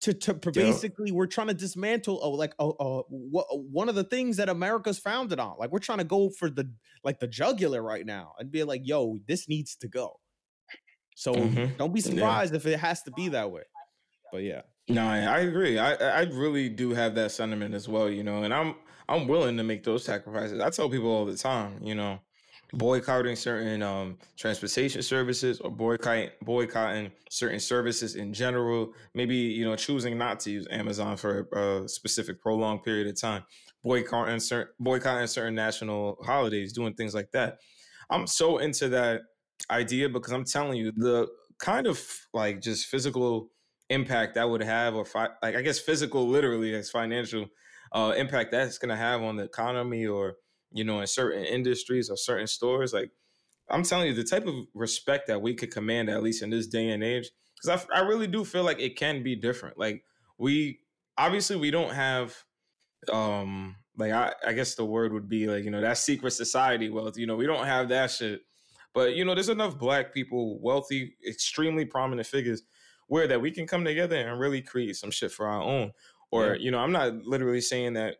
To, to basically, we're trying to dismantle oh, like uh, uh, wha- one of the things that America's founded on. Like we're trying to go for the like the jugular right now and be like, yo, this needs to go. So Mhm. don't be Yeah. surprised if it has to be that way. But yeah, No, I I agree. I I really do have that sentiment as well, you know, and I'm I'm willing to make those sacrifices. I tell people all the time, you know, boycotting certain um transportation services or boycott boycotting certain services in general, maybe, you know, choosing not to use Amazon for a specific prolonged period of time, boycotting certain boycotting certain national holidays, doing things like that. I'm so into that idea because I'm telling you the kind of like just physical impact that would have or fi- like i guess physical literally as financial uh impact that's going to have on the economy or you know in certain industries or certain stores like i'm telling you the type of respect that we could command at least in this day and age because I, I really do feel like it can be different. Like we obviously we don't have um like I, I guess the word would be like you know that secret society wealth you know we don't have that shit. But you know there's enough black people wealthy extremely prominent figures where that we can come together and really create some shit for our own. Or Yeah. you know i'm not literally saying that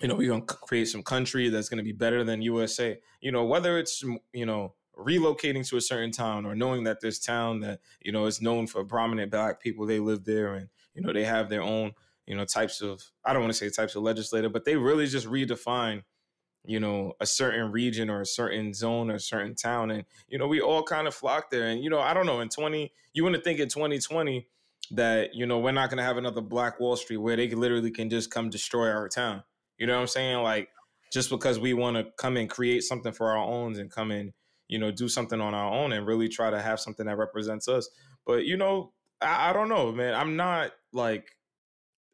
you know we're going to create some country that's going to be better than usa you know whether it's you know relocating to a certain town or knowing that this town that you know is known for prominent black people they live there and you know they have their own you know types of i don't want to say types of legislative but they really just redefine you know a certain region or a certain zone or a certain town. And you know we all kind of flock there. And you know i don't know in 20 you wouldn't think in 2020 that you know we're not going to have another black wall street where they literally can just come destroy our town you know what i'm saying like just because we want to come and create something for our own and come and you know do something on our own and really try to have something that represents us but you know i, I don't know man i'm not like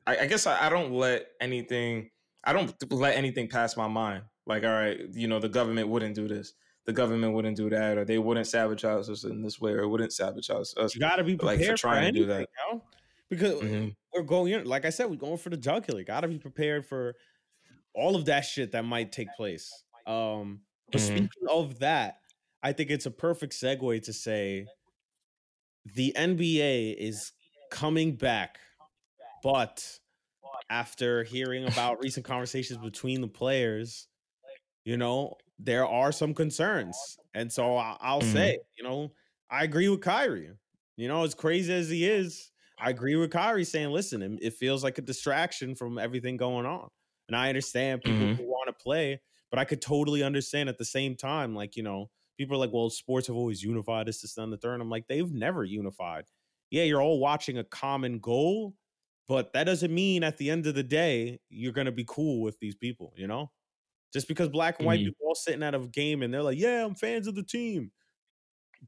i, I guess I, I don't let anything I don't let anything pass my mind. Like, all right, you know, the government wouldn't do this, the government wouldn't do that, or they wouldn't sabotage us in this way, or wouldn't sabotage us. you got to be Like, for prepared for, trying to do that. yo. Because Mhm. we're going in, like I said, we're going for the jugular. Got to be prepared for all of that shit that might take place. Um, but Mhm. speaking of that, I think it's a perfect segue to say the NBA is coming back, but after hearing about recent conversations between the players, you know, there are some concerns. And so I'll Mhm. say, you know, I agree with Kyrie. You know, as crazy as he is, I agree with Kyrie saying, listen, it feels like a distraction from everything going on. And I understand people Mhm. who want to play, but I could totally understand at the same time, like, you know, people are like, well, sports have always unified this, this, and the third. I'm like, they've never unified. Yeah, you're all watching a common goal, but that doesn't mean at the end of the day, you're going to be cool with these people, you know? Just because black and white Mhm. people all sitting out of a game and they're like, yeah, I'm fans of the team.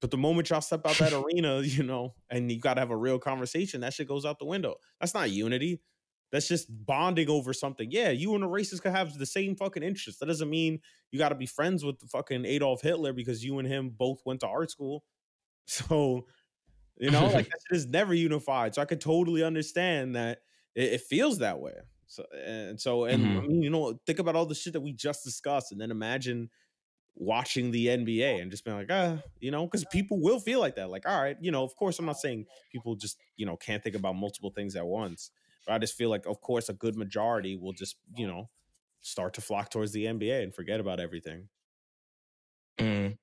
But the moment y'all step out that arena, you know, and you got to have a real conversation, that shit goes out the window. That's not unity. That's just bonding over something. Yeah, you and a racist could have the same fucking interests. That doesn't mean you got to be friends with the fucking Adolf Hitler because you and him both went to art school. So, you know, like that shit is never unified. So I could totally understand that it, it feels that way. So and so and I Mhm. mean, you know, think about all the shit that we just discussed, and then imagine watching the NBA and just being like, ah, you know, because people will feel like that. Like, all right, you know, of course, I'm not saying people just, you know, can't think about multiple things at once. But I just feel like, of course, a good majority will just, you know, start to flock towards the NBA and forget about everything. Mm.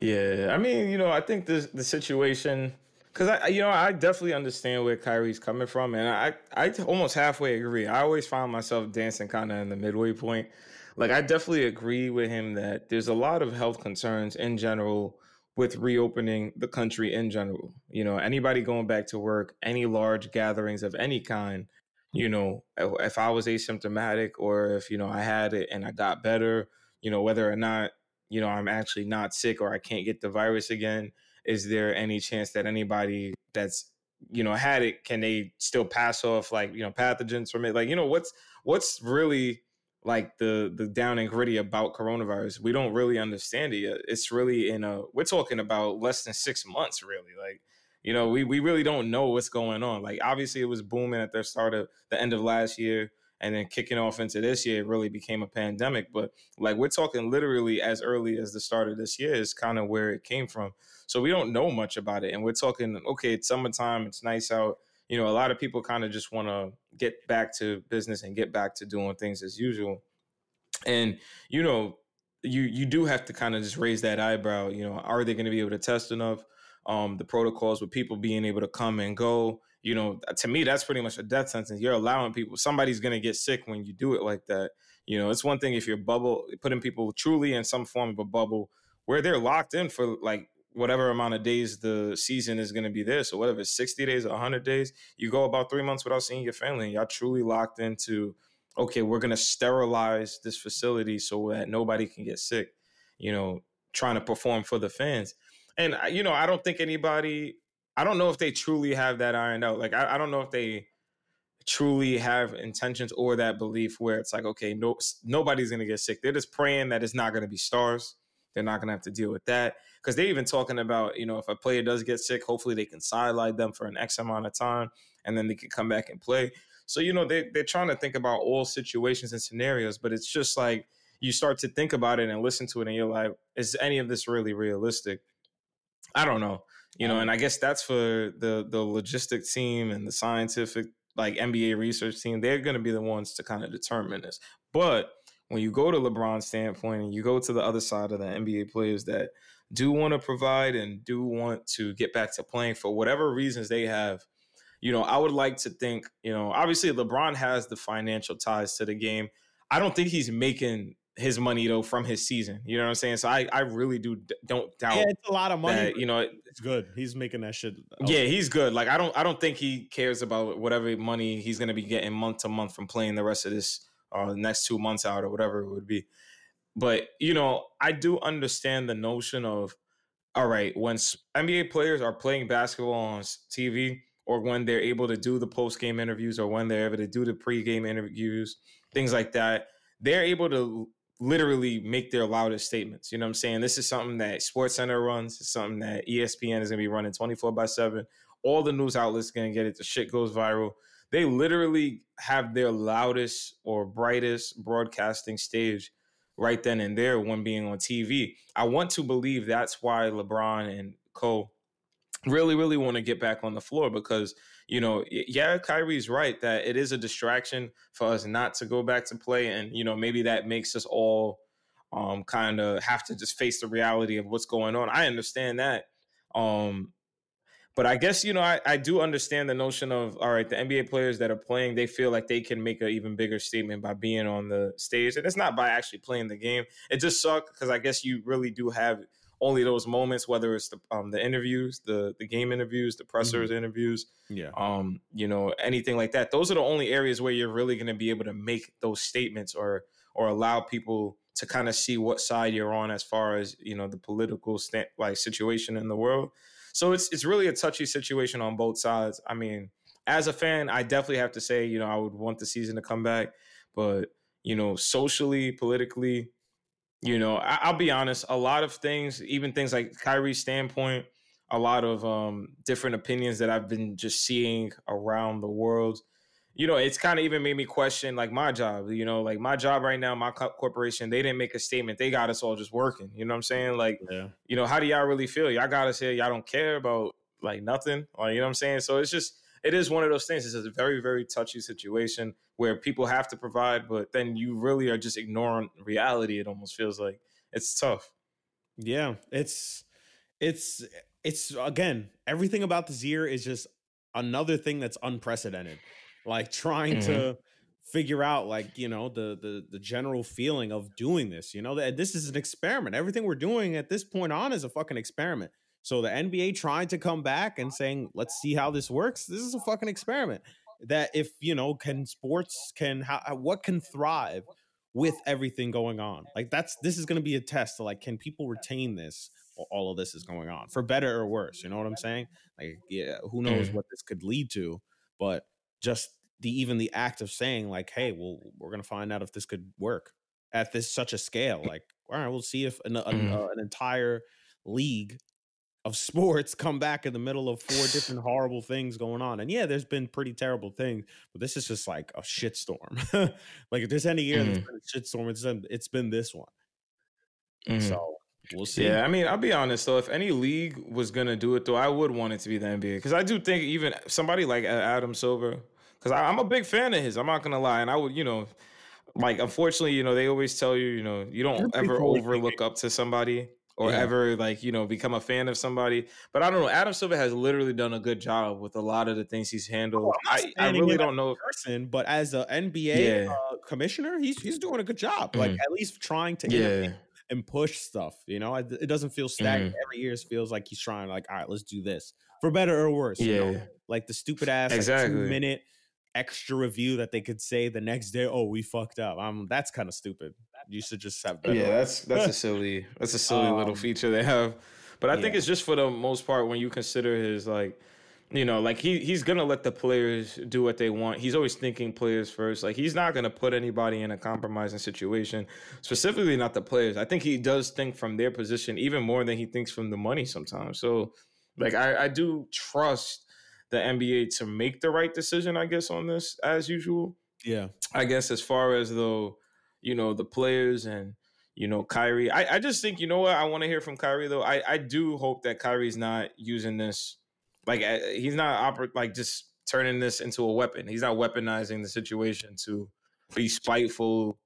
Yeah, I mean, you know, I think the the situation because I, you know, I definitely understand where Kyrie's coming from, and I, I almost halfway agree. I always find myself dancing kind of in the midway point. Like, I definitely agree with him that there's a lot of health concerns in general with reopening the country in general. You know, anybody going back to work, any large gatherings of any kind, you know, if I was asymptomatic or if, you know, I had it and I got better, you know, whether or not, you know, I'm actually not sick or I can't get the virus again, is there any chance that anybody that's, you know, had it, can they still pass off like, you know, pathogens from it? Like, you know, what's what's really like the the down and gritty about coronavirus. We don't really understand it yet. It's really in a we're talking about less than six months, really. Like, you know, we we really don't know what's going on. Like obviously it was booming at the start of the end of last year and then kicking off into this year it really became a pandemic. But like we're talking literally as early as the start of this year is kind of where it came from. So we don't know much about it. And we're talking, okay, it's summertime, it's nice out you know, a lot of people kind of just want to get back to business and get back to doing things as usual. And you know, you you do have to kind of just raise that eyebrow. You know, are they going to be able to test enough? Um, the protocols with people being able to come and go. You know, to me, that's pretty much a death sentence. You're allowing people. Somebody's going to get sick when you do it like that. You know, it's one thing if you're bubble putting people truly in some form of a bubble where they're locked in for like whatever amount of days the season is going to be there. So whatever 60 days or 100 days, you go about three months without seeing your family. And y'all truly locked into, okay, we're going to sterilize this facility so that nobody can get sick, you know, trying to perform for the fans. And, you know, I don't think anybody, I don't know if they truly have that ironed out. Like, I, I don't know if they truly have intentions or that belief where it's like, okay, no, nobody's going to get sick. They're just praying that it's not going to be stars they're not going to have to deal with that because they're even talking about, you know, if a player does get sick, hopefully they can sideline them for an X amount of time and then they can come back and play. So, you know, they, they're trying to think about all situations and scenarios, but it's just like you start to think about it and listen to it and you're like, is any of this really realistic? I don't know. You know, and I guess that's for the the logistic team and the scientific like NBA research team. They're going to be the ones to kind of determine this. But when you go to LeBron's standpoint and you go to the other side of the NBA players that do want to provide and do want to get back to playing for whatever reasons they have, you know, I would like to think, you know, obviously LeBron has the financial ties to the game. I don't think he's making his money though from his season. You know what I'm saying? So I, I really do don't doubt. Yeah, it's a lot of money. That, you know, it's good. He's making that shit. Yeah, he's good. Like I don't I don't think he cares about whatever money he's gonna be getting month to month from playing the rest of this or the next two months out or whatever it would be. But you know, I do understand the notion of all right when NBA players are playing basketball on TV or when they're able to do the post game interviews or when they're able to do the pre game interviews, things like that. They're able to literally make their loudest statements. You know what I'm saying? This is something that Sports Center runs. It's something that ESPN is going to be running 24 by 7. All the news outlets going to get it. The shit goes viral they literally have their loudest or brightest broadcasting stage right then and there when being on TV. I want to believe that's why LeBron and Cole really, really want to get back on the floor because, you know, yeah, Kyrie's right that it is a distraction for us not to go back to play. And, you know, maybe that makes us all um, kind of have to just face the reality of what's going on. I understand that. Um, but I guess you know I, I do understand the notion of all right, the NBA players that are playing, they feel like they can make an even bigger statement by being on the stage, and it's not by actually playing the game. It just sucks because I guess you really do have only those moments, whether it's the um, the interviews, the the game interviews, the pressers mm-hmm. interviews, yeah, um, you know, anything like that. Those are the only areas where you're really going to be able to make those statements or or allow people to kind of see what side you're on as far as you know the political st- like situation in the world. So it's it's really a touchy situation on both sides. I mean, as a fan, I definitely have to say, you know, I would want the season to come back, but you know, socially, politically, you know, I, will be honest. A lot of things, even things like Kyrie's standpoint, a lot of um, different opinions that I've been just seeing around the world. You know, it's kind of even made me question like my job. You know, like my job right now, my corporation, they didn't make a statement. They got us all just working. You know what I'm saying? Like, yeah. you know, how do y'all really feel? Y'all got us here. Y'all don't care about like nothing. Like, you know what I'm saying? So it's just it is one of those things. It's a very very touchy situation where people have to provide, but then you really are just ignoring reality. It almost feels like it's tough. Yeah, it's it's it's again everything about this year is just another thing that's unprecedented like trying mm-hmm. to figure out like you know the the the general feeling of doing this you know that this is an experiment. Everything we're doing at this point on is a fucking experiment. So the nba trying to come back and saying let's see how this works. This is a fucking experiment that if you know can sports can how what can thrive with everything going on? Like that's this is going to be a test to like can people retain this all of this is going on for better or worse you know what i'm saying? Like yeah who knows mm. what this could lead to but just the even the act of saying like hey well we're gonna find out if this could work at this such a scale like all right we'll see if an, mm. uh, an entire league of sports come back in the middle of four different horrible things going on. And yeah, there's been pretty terrible things, but this is just like a shitstorm. like if there's any year mm. that's been a shitstorm, it's been, it's been this one. Mm. So we'll see. Yeah, I mean, I'll be honest though. If any league was gonna do it though, I would want it to be the NBA because I do think even somebody like Adam Silver, because I'm a big fan of his. I'm not gonna lie, and I would, you know, like unfortunately, you know, they always tell you, you know, you don't ever overlook up to somebody or yeah. ever like you know become a fan of somebody. But I don't know. Adam Silver has literally done a good job with a lot of the things he's handled. Oh, I, I, really don't know person, but as an NBA yeah. uh, commissioner, he's he's doing a good job. Like mm. at least trying to yeah. And push stuff. You know, it doesn't feel stagnant. Mm. Every year it feels like he's trying. Like, all right, let's do this for better or worse. Yeah, you know? like the stupid ass exactly. like, two minute extra review that they could say the next day, "Oh, we fucked up." Um, that's kind of stupid. You should just have better. Yeah, that's that's a silly that's a silly um, little feature they have. But I yeah. think it's just for the most part when you consider his like you know, like he he's gonna let the players do what they want. He's always thinking players first. Like he's not gonna put anybody in a compromising situation, specifically not the players. I think he does think from their position even more than he thinks from the money sometimes. So, like I, I do trust the NBA to make the right decision, I guess, on this as usual. Yeah. I guess as far as though, you know, the players and, you know, Kyrie, I, I just think, you know what, I want to hear from Kyrie though. I, I do hope that Kyrie's not using this, like, uh, he's not oper- like just turning this into a weapon. He's not weaponizing the situation to be spiteful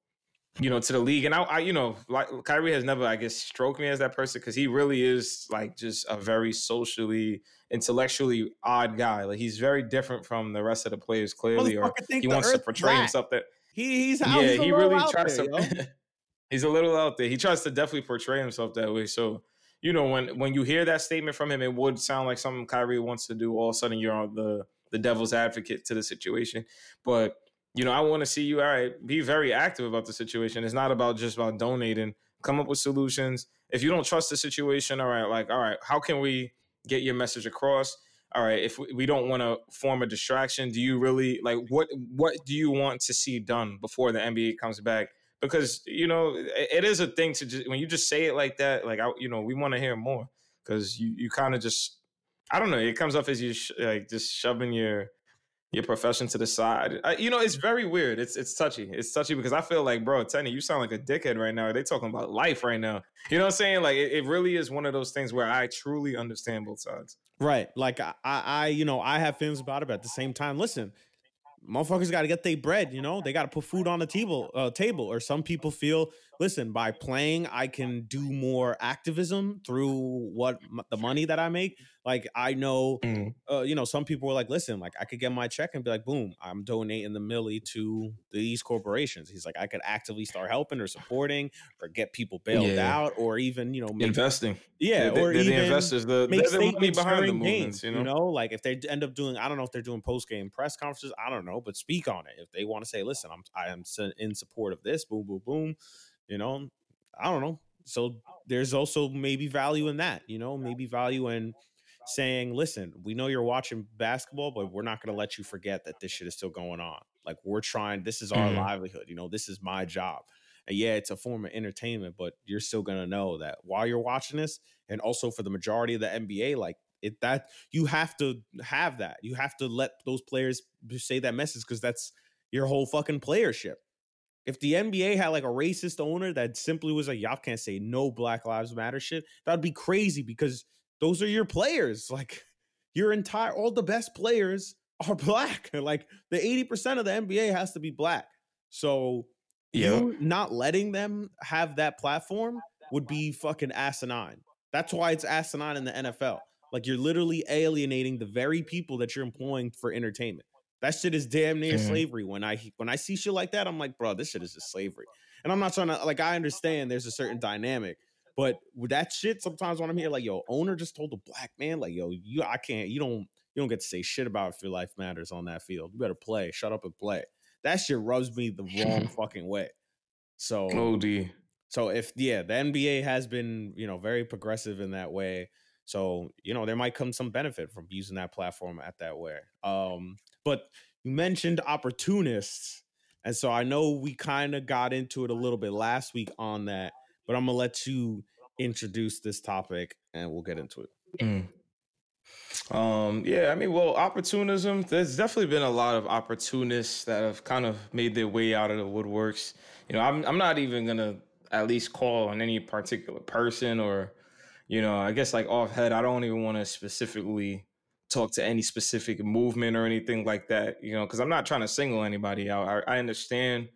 you know, to the league. And I, I, you know, like Kyrie has never, I guess, stroked me as that person because he really is like just a very socially, intellectually odd guy. Like he's very different from the rest of the players. Clearly, or he wants to portray flat. himself that he, he's out, yeah, he's he really tries there, to. he's a little out there. He tries to definitely portray himself that way. So. You know, when when you hear that statement from him, it would sound like something Kyrie wants to do. All of a sudden, you're on the the devil's advocate to the situation. But you know, I want to see you, all right, be very active about the situation. It's not about just about donating. Come up with solutions. If you don't trust the situation, all right, like, all right, how can we get your message across? All right, if we don't want to form a distraction, do you really like what what do you want to see done before the NBA comes back? Because you know it is a thing to just when you just say it like that, like I, you know, we want to hear more because you you kind of just I don't know, it comes off as you sh- like just shoving your your profession to the side. I, you know, it's very weird. It's it's touchy. It's touchy because I feel like, bro, Tenny, you sound like a dickhead right now. They talking about life right now. You know what I'm saying? Like it, it really is one of those things where I truly understand both sides. Right. Like I, I, you know, I have feelings about it, but at the same time, listen, motherfuckers got to get their bread. You know, they got to put food on the table. Uh, table. Or some people feel, listen, by playing, I can do more activism through what the money that I make. Like I know, mm. uh, you know, some people were like, listen, like I could get my check and be like, boom, I'm donating the millie to these corporations. He's like, I could actively start helping or supporting or get people bailed yeah. out or even, you know, make, investing. Yeah, they're, or they're even the investors, the, make they're the money behind the movements. Games, you, know? you know, like if they end up doing, I don't know if they're doing post game press conferences, I don't know, but speak on it. If they want to say, listen, I'm I am in support of this, boom, boom, boom. You know, I don't know. So there's also maybe value in that. You know, maybe value in saying, listen, we know you're watching basketball, but we're not going to let you forget that this shit is still going on. Like we're trying, this is our mm-hmm. livelihood. You know, this is my job. And yeah, it's a form of entertainment, but you're still going to know that while you're watching this, and also for the majority of the NBA, like it that you have to have that. You have to let those players say that message because that's your whole fucking playership. If the NBA had like a racist owner that simply was like, y'all can't say no Black Lives Matter shit, that'd be crazy because those are your players. Like your entire all the best players are black. Like the 80% of the NBA has to be black. So yeah. you not letting them have that platform would be fucking asinine. That's why it's asinine in the NFL. Like you're literally alienating the very people that you're employing for entertainment. That shit is damn near mm-hmm. slavery. When I when I see shit like that, I'm like, bro, this shit is just slavery. And I'm not trying to like I understand there's a certain dynamic, but with that shit, sometimes when I'm here, like, yo, owner just told a black man, like, yo, you I can't, you don't you don't get to say shit about if your life matters on that field. You better play. Shut up and play. That shit rubs me the wrong fucking way. So OD. So if yeah, the NBA has been, you know, very progressive in that way. So, you know, there might come some benefit from using that platform at that way. Um, but you mentioned opportunists. And so I know we kind of got into it a little bit last week on that, but I'm gonna let you introduce this topic and we'll get into it. Mm. Um, yeah, I mean, well, opportunism, there's definitely been a lot of opportunists that have kind of made their way out of the woodworks. You know, I'm I'm not even gonna at least call on any particular person or, you know, I guess like off head, I don't even want to specifically talk to any specific movement or anything like that, you know, because I'm not trying to single anybody out. I, I understand,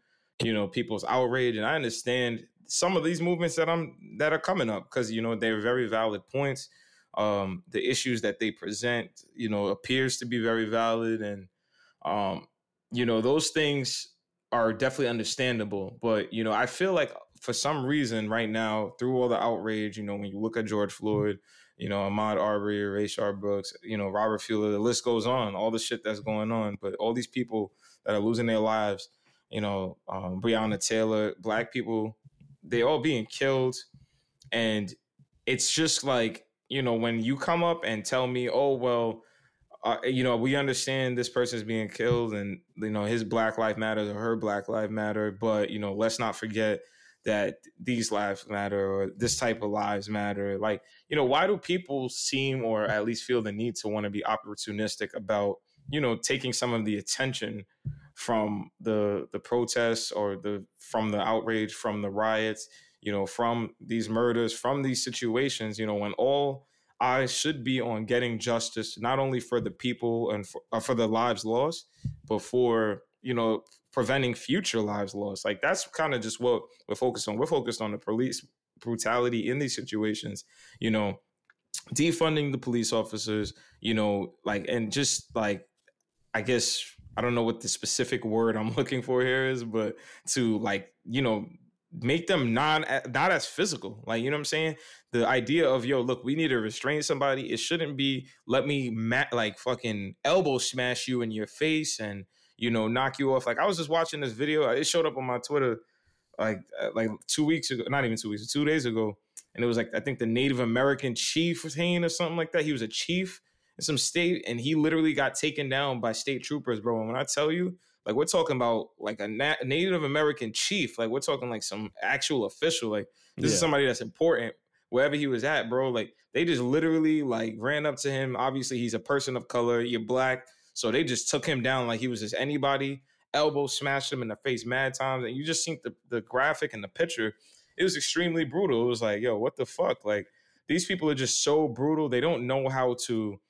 you know, people's outrage and I understand some of these movements that I'm that are coming up because you know they're very valid points. Um, the issues that they present, you know, appears to be very valid, and um, you know those things are definitely understandable. But you know, I feel like for some reason right now, through all the outrage, you know, when you look at George Floyd, you know, Ahmaud Arbery, Rayshard Brooks, you know, Robert Fuller, the list goes on, all the shit that's going on. But all these people that are losing their lives, you know, um, Breonna Taylor, black people, they all being killed. And it's just like, you know, when you come up and tell me, oh, well, uh, you know, we understand this person's being killed and, you know, his Black Life Matters or her Black Life Matter, but, you know, let's not forget that these lives matter or this type of lives matter. Like, you know, why do people seem or at least feel the need to want to be opportunistic about, you know, taking some of the attention from the the protests or the from the outrage, from the riots, you know, from these murders, from these situations, you know, when all eyes should be on getting justice, not only for the people and for, uh, for the lives lost, but for you know preventing future lives lost. Like that's kind of just what we're focused on. We're focused on the police brutality in these situations, you know, defunding the police officers, you know, like and just like I guess I don't know what the specific word I'm looking for here is, but to like, you know, make them non not as physical. Like, you know what I'm saying? The idea of yo, look, we need to restrain somebody. It shouldn't be let me ma- like fucking elbow smash you in your face and you know, knock you off. Like I was just watching this video. It showed up on my Twitter like uh, like two weeks ago, not even two weeks, two days ago, and it was like I think the Native American chief was hanging or something like that. He was a chief in some state, and he literally got taken down by state troopers, bro. And when I tell you, like we're talking about like a Na- Native American chief, like we're talking like some actual official. Like this yeah. is somebody that's important wherever he was at, bro. Like they just literally like ran up to him. Obviously, he's a person of color. You're black so they just took him down like he was just anybody, elbow smashed him in the face mad times. And you just seen the, the graphic and the picture. It was extremely brutal. It was like, yo, what the fuck? Like, these people are just so brutal. They don't know how to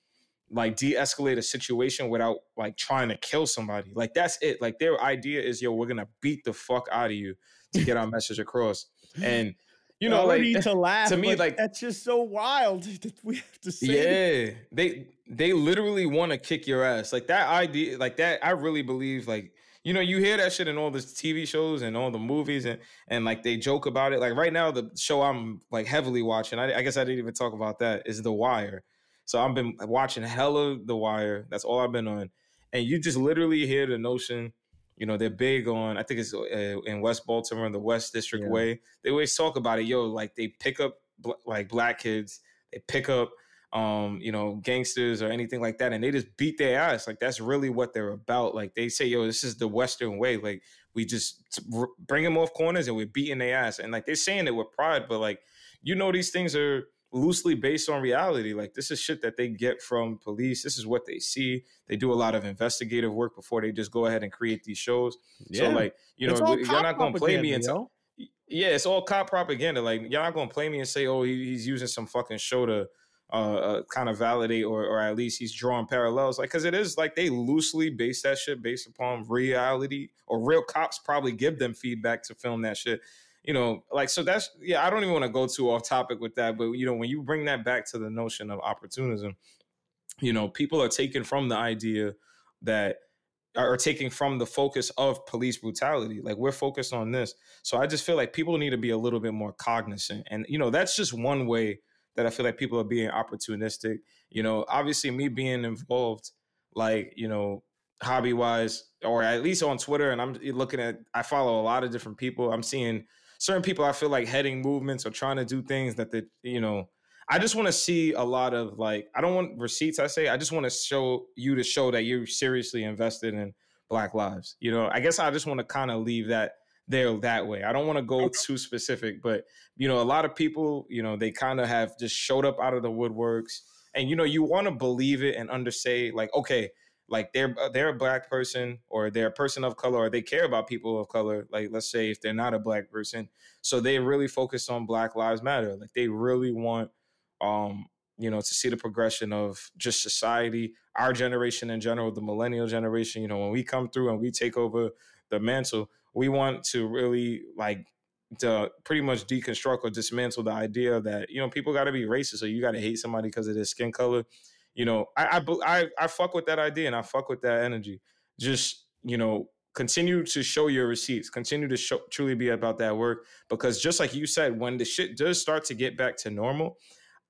like de-escalate a situation without like trying to kill somebody. Like that's it. Like their idea is, yo, we're gonna beat the fuck out of you to get our message across. And you know, like to laugh. To me, like that's just so wild that we have to say. Yeah, they they literally want to kick your ass. Like that idea, like that. I really believe, like you know, you hear that shit in all the TV shows and all the movies, and and like they joke about it. Like right now, the show I'm like heavily watching. I, I guess I didn't even talk about that. Is The Wire. So I've been watching hella The Wire. That's all I've been on, and you just literally hear the notion you know, they're big on. I think it's uh, in West Baltimore, in the West District yeah. way. They always talk about it. Yo, like they pick up bl- like black kids. They pick up, um, you know, gangsters or anything like that, and they just beat their ass. Like that's really what they're about. Like they say, yo, this is the Western way. Like we just bring them off corners and we're beating their ass. And like they're saying it with pride, but like you know, these things are loosely based on reality. Like this is shit that they get from police. This is what they see. They do a lot of investigative work before they just go ahead and create these shows. Yeah. So like, you know, you're not gonna play me into yeah, it's all cop propaganda. Like y'all not gonna play me and say, "Oh, he's using some fucking show to uh, uh, kind of validate or or at least he's drawing parallels." Like, because it is like they loosely base that shit based upon reality, or real cops probably give them feedback to film that shit you know, like so that's yeah, I don't even want to go too off topic with that, but you know, when you bring that back to the notion of opportunism, you know, people are taken from the idea that are taking from the focus of police brutality. Like we're focused on this. So I just feel like people need to be a little bit more cognizant. And you know, that's just one way that I feel like people are being opportunistic. You know, obviously me being involved, like, you know, hobby wise, or at least on Twitter, and I'm looking at I follow a lot of different people. I'm seeing certain people I feel like heading movements or trying to do things that they, you know, I just want to see a lot of like I don't want receipts. I say I just want to show you to show that you're seriously invested in Black lives. You know, I guess I just want to kind of leave that there that way. I don't want to go okay. too specific, but you know, a lot of people, you know, they kind of have just showed up out of the woodworks, and you know, you want to believe it and undersay like, okay, like they're uh, they're a black person or they're a person of color or they care about people of color like let's say if they're not a black person. So they really focus on black lives matter. Like they really want um you know to see the progression of just society our generation in general the millennial generation you know when we come through and we take over the mantle we want to really like to pretty much deconstruct or dismantle the idea that you know people got to be racist or you got to hate somebody because of their skin color you know, I, I I I fuck with that idea and I fuck with that energy. Just you know, continue to show your receipts. Continue to show, truly be about that work because just like you said, when the shit does start to get back to normal,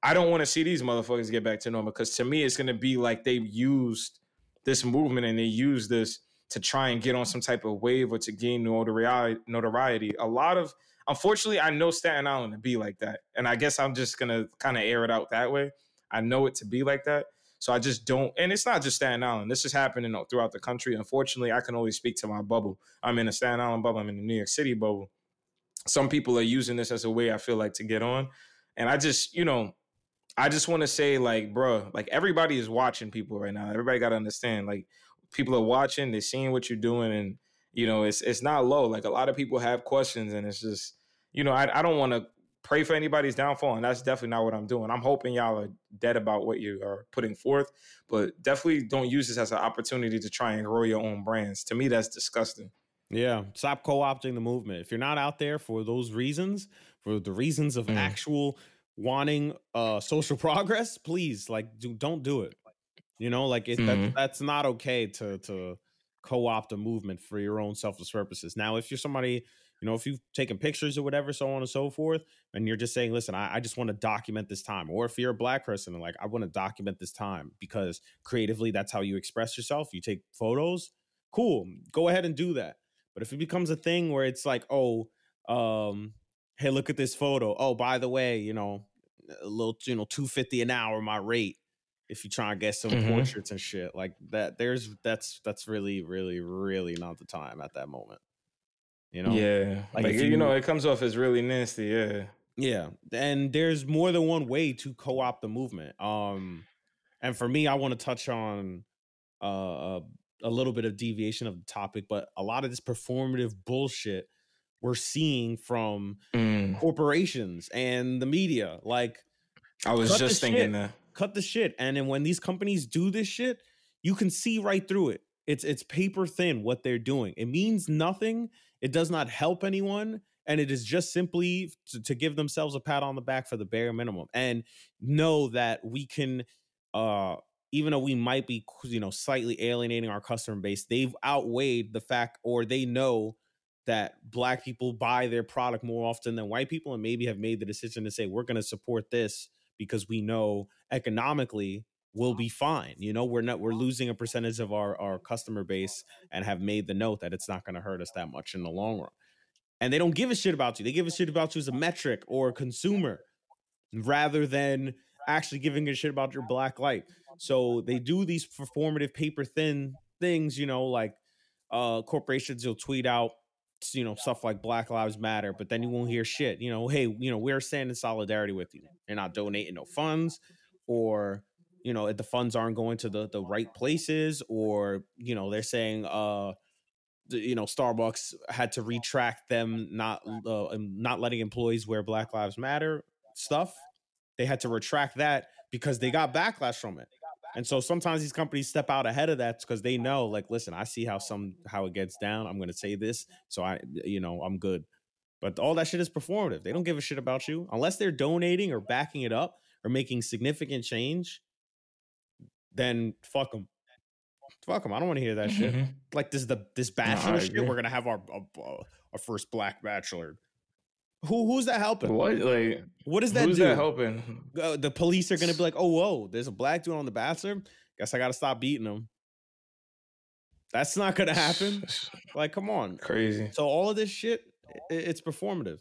I don't want to see these motherfuckers get back to normal because to me, it's gonna be like they used this movement and they used this to try and get on some type of wave or to gain notoriety. A lot of, unfortunately, I know Staten Island to be like that, and I guess I'm just gonna kind of air it out that way. I know it to be like that. So I just don't, and it's not just Staten Island. This is happening throughout the country. Unfortunately, I can only speak to my bubble. I'm in a Staten Island bubble. I'm in the New York City bubble. Some people are using this as a way I feel like to get on, and I just, you know, I just want to say, like, bro, like everybody is watching people right now. Everybody got to understand, like, people are watching. They're seeing what you're doing, and you know, it's it's not low. Like a lot of people have questions, and it's just, you know, I I don't want to pray for anybody's downfall, and that's definitely not what I'm doing. I'm hoping y'all are dead about what you are putting forth, but definitely don't use this as an opportunity to try and grow your own brands. To me, that's disgusting. Yeah, stop co-opting the movement. If you're not out there for those reasons, for the reasons of mm. actual wanting uh social progress, please like do don't do it. You know, like it, mm. that, that's not okay to to co-opt a movement for your own selfless purposes. Now, if you're somebody you know, if you've taken pictures or whatever, so on and so forth, and you're just saying, listen, I, I just want to document this time. Or if you're a black person and like, I want to document this time because creatively that's how you express yourself. You take photos, cool, go ahead and do that. But if it becomes a thing where it's like, oh, um, hey, look at this photo. Oh, by the way, you know, a little, you know, 250 an hour, my rate. If you try and get some mm-hmm. portraits and shit like that, there's that's that's really, really, really not the time at that moment. You know, yeah, like, like you, you know, it comes off as really nasty. Yeah, yeah, and there's more than one way to co-opt the movement. Um, and for me, I want to touch on uh a little bit of deviation of the topic, but a lot of this performative bullshit we're seeing from mm. corporations and the media. Like, I was just thinking shit, that cut the shit, and then when these companies do this shit, you can see right through it. It's it's paper thin what they're doing. It means nothing it does not help anyone. And it is just simply to, to give themselves a pat on the back for the bare minimum and know that we can, uh, even though we might be, you know, slightly alienating our customer base, they've outweighed the fact or they know that black people buy their product more often than white people and maybe have made the decision to say we're going to support this because we know economically we'll be fine. You know, we're not we're losing a percentage of our our customer base and have made the note that it's not going to hurt us that much in the long run. And they don't give a shit about you. They give a shit about you as a metric or a consumer rather than actually giving a shit about your black light. So they do these performative paper thin things, you know, like uh corporations will tweet out you know stuff like Black Lives Matter, but then you won't hear shit. You know, hey, you know we're standing in solidarity with you. They're not donating no funds, or you know the funds aren't going to the the right places, or you know they're saying uh you know Starbucks had to retract them not uh, not letting employees wear Black Lives Matter stuff. They had to retract that because they got backlash from it. And so sometimes these companies step out ahead of that because they know, like, listen, I see how some how it gets down. I'm going to say this, so I, you know, I'm good. But all that shit is performative. They don't give a shit about you unless they're donating or backing it up or making significant change. Then fuck them. Fuck them. I don't want to hear that shit. Mhm. Like this, is the this No, bachelor shit. We're gonna have our our first black bachelor. Who who's that helping? What like What does that who's do? that helping? uh, the police are gonna be like, "Oh, whoa, there's a black dude on the Bachelor. Guess I gotta stop beating him." That's not gonna happen. Like, come on. Crazy. So all of this shit, i- it's performative.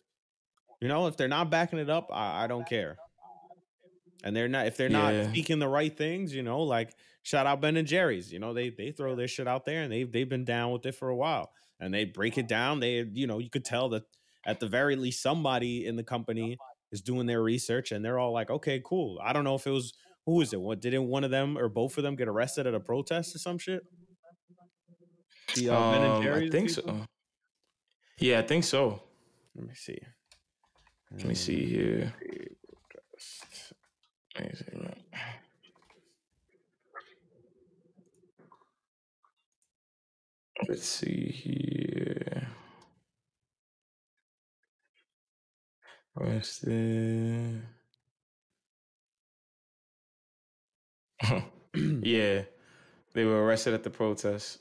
You know, if they're not backing it up, I, I don't care. And they're not if they're not Yeah. speaking the right things, you know, like shout out Ben and Jerry's. You know, they they throw their shit out there and they've they've been down with it for a while. And they break it down. They, you know, you could tell that at the very least somebody in the company is doing their research and they're all like, okay, cool. I don't know if it was who is it? What didn't one of them or both of them get arrested at a protest or some shit? The uh, Ben and Um, Jerry's. I think people? so. Yeah, I think so. Let me see. Let me see here. Let's see here. Arrested. yeah, they were arrested at the protest.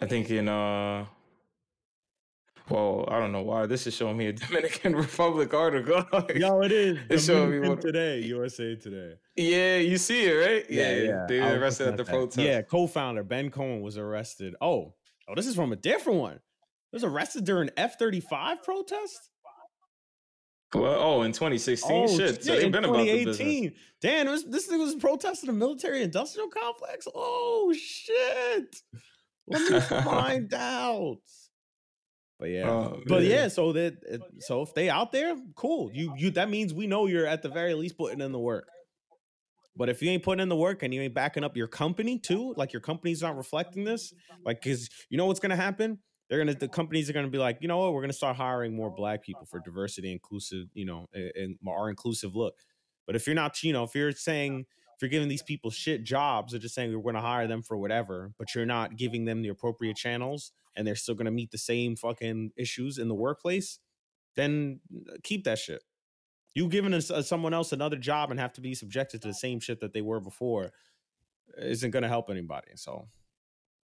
I think in uh, well, I don't know why this is showing me a Dominican Republic article. Yo, it is. It's showing me what- today, USA Today. yeah, you see it, right? Yeah, yeah. Were was arrested at the that. protest. Yeah, co-founder Ben Cohen was arrested. Oh, oh, this is from a different one. He was arrested during F thirty five protest. Well, oh, in 2016, shit. So they've been about the business. 2018. Damn, it was, this thing was protesting the military industrial complex. Oh shit! Let me find out. But yeah, Oh, but yeah. So that it- so if they out there, cool. You you that means we know you're at the very least putting in the work. But if you ain't putting in the work and you ain't backing up your company too, like your company's not reflecting this, like because you know what's gonna happen? They're gonna the companies are gonna be like, you know what, we're gonna start hiring more black people for diversity, inclusive, you know, and our inclusive look. But if you're not, you know, if you're saying if you're giving these people shit jobs, or just saying we're gonna hire them for whatever, but you're not giving them the appropriate channels, and they're still gonna meet the same fucking issues in the workplace, then uh, keep that shit. You giving us, uh, someone else another job and have to be subjected to the same shit that they were before isn't going to help anybody. So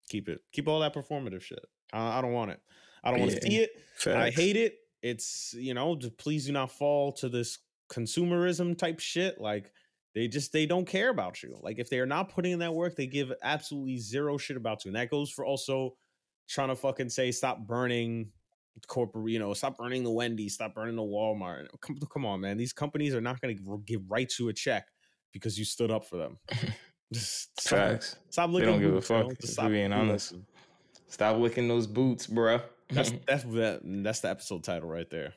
keep it, keep all that performative shit. I, I don't want it. I don't want to Yeah, see it. I hate it. It's you know, please do not fall to this consumerism type shit. Like they just they don't care about you. Like if they are not putting in that work, they give absolutely zero shit about you. And that goes for also trying to fucking say stop burning corporate, you know, stop burning the Wendy's, stop burning the Walmart. Come, come on, man. These companies are not going to give right to a check because you stood up for them. Just stop, Facts. stop They don't give a boots, you know? fuck, Just stop being honest. bootlicking. Stop licking those boots, bruh. That's that's that, that's the episode title right there.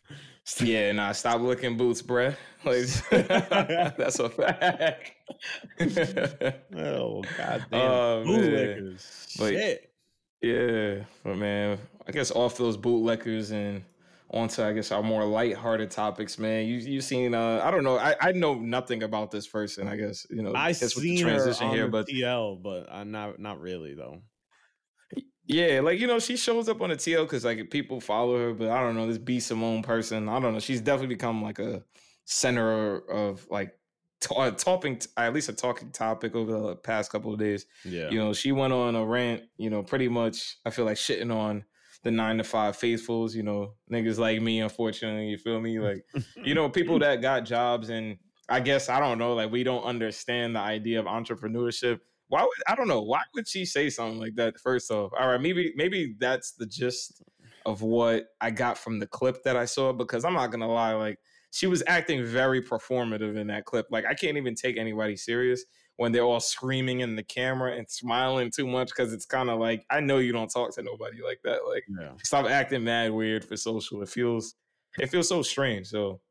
yeah, nah, stop licking boots, bruh. Like, that's a fact. Oh god damn. Oh, man. Bootlickers. But- Shit. Yeah, but man, I guess off those bootleggers and onto I guess our more lighthearted topics, man. You you seen uh I don't know, I, I know nothing about this person, I guess, you know, I with the seen her transition on here, but TL, but I'm not not really though. yeah, like you know, she shows up on the TL because like people follow her, but I don't know, this B Simone person, I don't know, she's definitely become like a center of like t- uh, talking at least a talking topic over the past couple of days. Yeah. You know, she went on a rant, you know, pretty much, I feel like shitting on the nine to five faithfuls, you know, niggas like me, unfortunately, you feel me? Like, you know, people that got jobs and I guess, I don't know, like we don't understand the idea of entrepreneurship. Why would, I don't know, why would she say something like that first off? All right, maybe, maybe that's the gist of what I got from the clip that I saw because I'm not gonna lie, like she was acting very performative in that clip. Like I can't even take anybody serious when they're all screaming in the camera and smiling too much because it's kind of like I know you don't talk to nobody like that. Like, yeah. stop acting mad weird for social. It feels it feels so strange. So,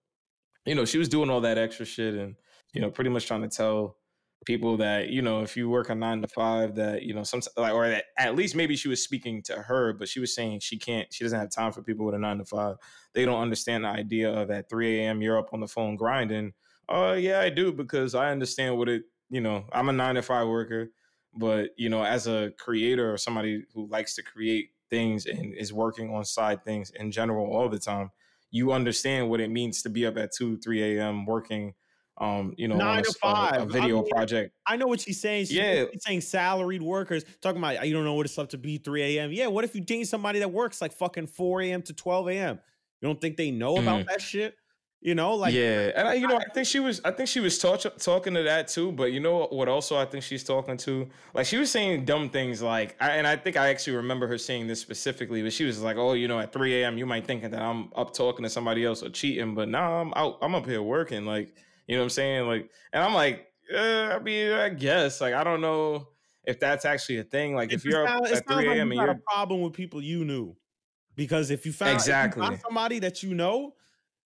you know, she was doing all that extra shit and you know, pretty much trying to tell people that you know if you work a nine to five that you know some like or that at least maybe she was speaking to her but she was saying she can't she doesn't have time for people with a nine to five. They don't understand the idea of at 3 a.m you're up on the phone grinding. Oh uh, yeah i do because i understand what it you know i'm a nine to five worker but you know as a creator or somebody who likes to create things and is working on side things in general all the time you understand what it means to be up at 2 3 a.m working um, you know, nine to five, a, a video I mean, project. I know what she's saying. She's yeah, saying salaried workers. Talking about you don't know what it's up to be 3 a.m. Yeah, what if you date somebody that works like fucking 4 a.m. to 12 a.m. You don't think they know about mm. that shit? You know, like yeah, and I, you know, I think she was, I think she was talk, talking to that too. But you know what? Also, I think she's talking to like she was saying dumb things like, I, and I think I actually remember her saying this specifically. But she was like, "Oh, you know, at 3 a.m. you might think that I'm up talking to somebody else or cheating, but now I'm out, I'm up here working." Like, you know what I'm saying? Like, and I'm like, uh, I mean, I guess like I don't know if that's actually a thing. Like, if, if you're not, at 3 a.m. and you're a problem with people you knew, because if you found exactly you somebody that you know,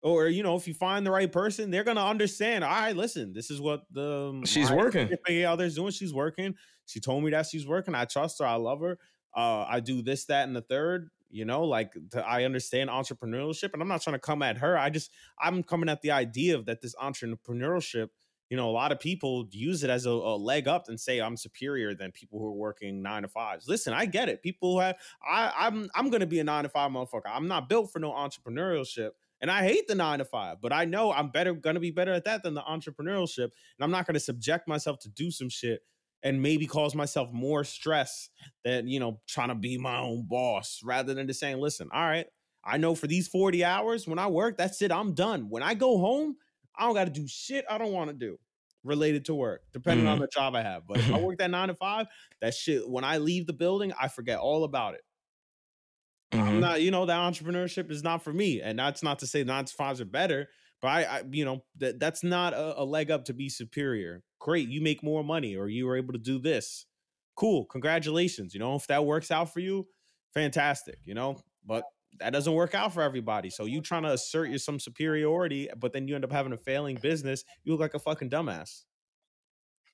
or you know, if you find the right person, they're gonna understand. All right, listen, this is what the um, she's working. Others doing. She's working. She told me that she's working. I trust her. I love her. Uh, I do this, that, and the third you know like to, i understand entrepreneurship and i'm not trying to come at her i just i'm coming at the idea of that this entrepreneurship you know a lot of people use it as a, a, leg up and say i'm superior than people who are working nine to fives listen i get it people who have i i'm i'm gonna be a nine to five motherfucker i'm not built for no entrepreneurship and I hate the nine to five, but I know I'm better, gonna be better at that than the entrepreneurship. And I'm not gonna subject myself to do some shit and maybe cause myself more stress than you know trying to be my own boss rather than just saying listen all right i know for these 40 hours when i work that's it i'm done when i go home i don't got to do shit i don't want to do related to work depending mm-hmm. on the job i have but if i work that nine to five that shit when i leave the building i forget all about it mm-hmm. i'm not you know that entrepreneurship is not for me and that's not to say nine to fives are better but I, I you know, that that's not a, a leg up to be superior. Great, you make more money, or you were able to do this. Cool, congratulations. You know, if that works out for you, fantastic. You know, but that doesn't work out for everybody. So you trying to assert your some superiority, but then you end up having a failing business. You look like a fucking dumbass.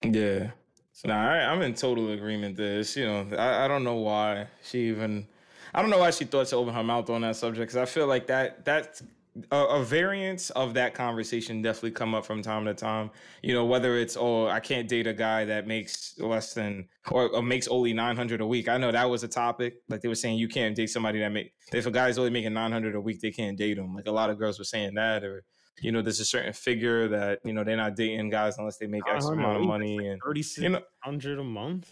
Yeah. So. Nah, I, am in total agreement. This, you know, I, I don't know why she even, I don't know why she thought to open her mouth on that subject because I feel like that that's a, a variance of that conversation definitely come up from time to time. You know, whether it's oh, I can't date a guy that makes less than or, or makes only nine hundred a week. I know that was a topic. Like they were saying, you can't date somebody that make if a guy's only making nine hundred a week, they can't date him. Like a lot of girls were saying that, or you know, there's a certain figure that you know they're not dating guys unless they make X amount of money and thirty six hundred a month.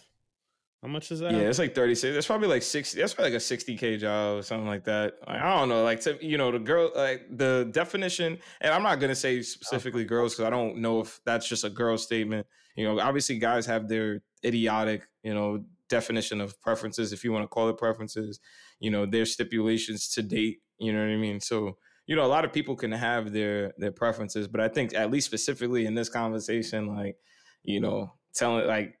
How much is that? Yeah, it's like 36. That's probably like 60. That's probably like a 60K job or something like that. Like, I don't know. Like, to, you know, the girl, like the definition, and I'm not going to say specifically girls because I don't know if that's just a girl statement. You know, obviously guys have their idiotic, you know, definition of preferences, if you want to call it preferences, you know, their stipulations to date. You know what I mean? So, you know, a lot of people can have their their preferences, but I think at least specifically in this conversation, like, you know, telling like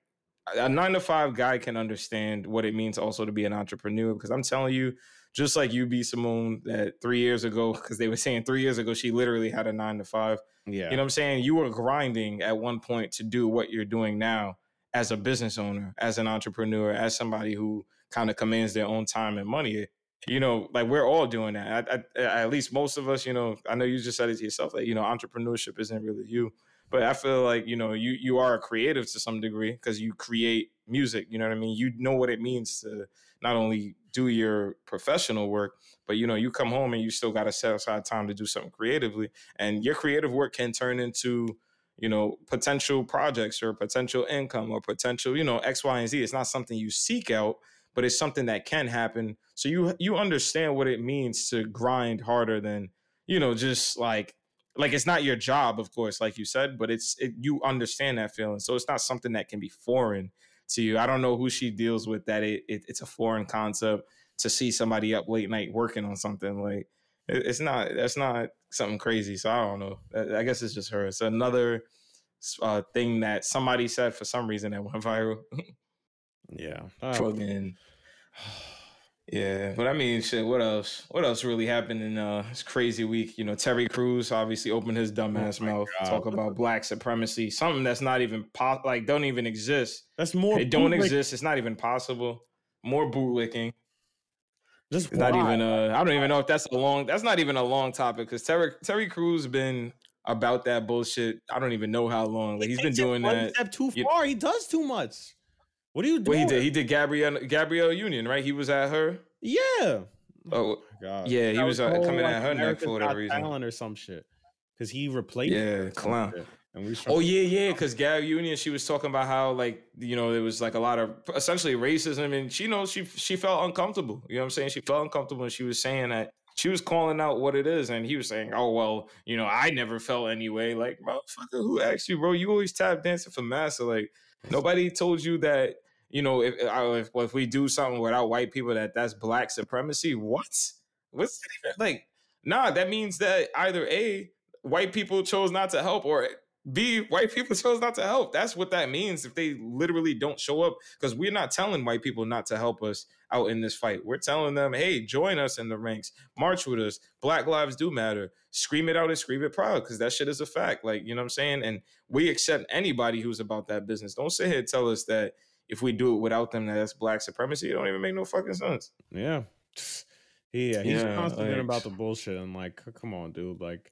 a nine to five guy can understand what it means also to be an entrepreneur because I'm telling you, just like you, B Simone, that three years ago, because they were saying three years ago she literally had a nine to five. Yeah. You know what I'm saying? You were grinding at one point to do what you're doing now as a business owner, as an entrepreneur, as somebody who kind of commands their own time and money. You know, like we're all doing that. I, I, at least most of us, you know, I know you just said it to yourself that, you know, entrepreneurship isn't really you but I feel like you know you you are a creative to some degree because you create music. You know what I mean? You know what it means to not only do your professional work, but you know you come home and you still got to set aside time to do something creatively, and your creative work can turn into you know potential projects or potential income or potential you know X, Y, and Z. It's not something you seek out, but it's something that can happen. So you you understand what it means to grind harder than you know just like like it's not your job, of course, like you said, but it's it, you understand that feeling. So it's not something that can be foreign to you. I don't know who she deals with that it, it it's a foreign concept to see somebody up late night working on something like it, it's not that's not something crazy. So I don't know. I, I guess it's just her. It's another uh, thing that somebody said for some reason that went viral. yeah, uh, fucking. Yeah, but I mean, shit. What else? What else really happened in uh this crazy week? You know, Terry Crews obviously opened his dumbass oh mouth, God. talk about black supremacy, something that's not even po- like don't even exist. That's more. It don't exist. It's not even possible. More bootlicking. Just not even. Uh, I don't even know if that's a long. That's not even a long topic because Terry Terry Crews been about that bullshit. I don't even know how long. Like he's been doing that. Step too far. You, he does too much. What are you doing? What he did? He did Gabrielle Gabrielle Union, right? He was at her. Yeah. Oh God. Yeah, he that was, was uh, coming like at her neck for whatever reason. Talent or some shit. Because he replaced. Yeah, clown. And we oh yeah, yeah. Because Gab Union, she was talking about how like you know there was like a lot of essentially racism, and she knows she she felt uncomfortable. You know what I'm saying? She felt uncomfortable, and she was saying that she was calling out what it is, and he was saying, "Oh well, you know, I never felt anyway." Like, motherfucker, who asked you, bro? You always tap dancing for massa. Like, nobody told you that you know, if uh, if, if we do something without white people, that that's black supremacy. What? What's like? Nah, that means that either a white people chose not to help, or B white people chose not to help. That's what that means if they literally don't show up. Because we're not telling white people not to help us out in this fight. We're telling them, hey, join us in the ranks, march with us. Black lives do matter. Scream it out and scream it proud because that shit is a fact. Like, you know what I'm saying? And we accept anybody who's about that business. Don't sit here and tell us that if we do it without them, that that's black supremacy. It don't even make no fucking sense. Yeah. Yeah, he's yeah, constantly like, about the bullshit and like, come on, dude. Like,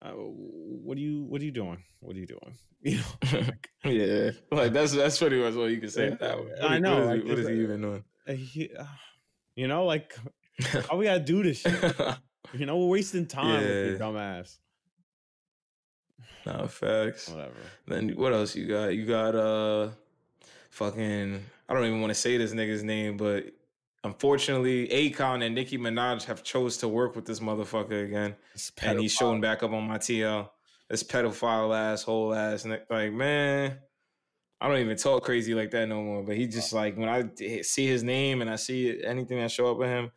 uh, what are you, what are you doing? What are you doing? You know, like, yeah, like that's that's pretty much what you can say. That way. I know. What is, like, what is he even doing? He, uh, you know, like, how we gotta do this shit? you know, we're wasting time yeah. with your dumbass. No facts. Whatever. Then what else you got? You got uh fucking I don't even want to say this nigga's name, but unfortunately, Akon and Nicki Minaj have chose to work with this motherfucker again, and he's showing back up on my TL. This pedophile asshole ass, like man, I don't even talk crazy like that no more. But he just like when I see his name and I see anything that show up with him,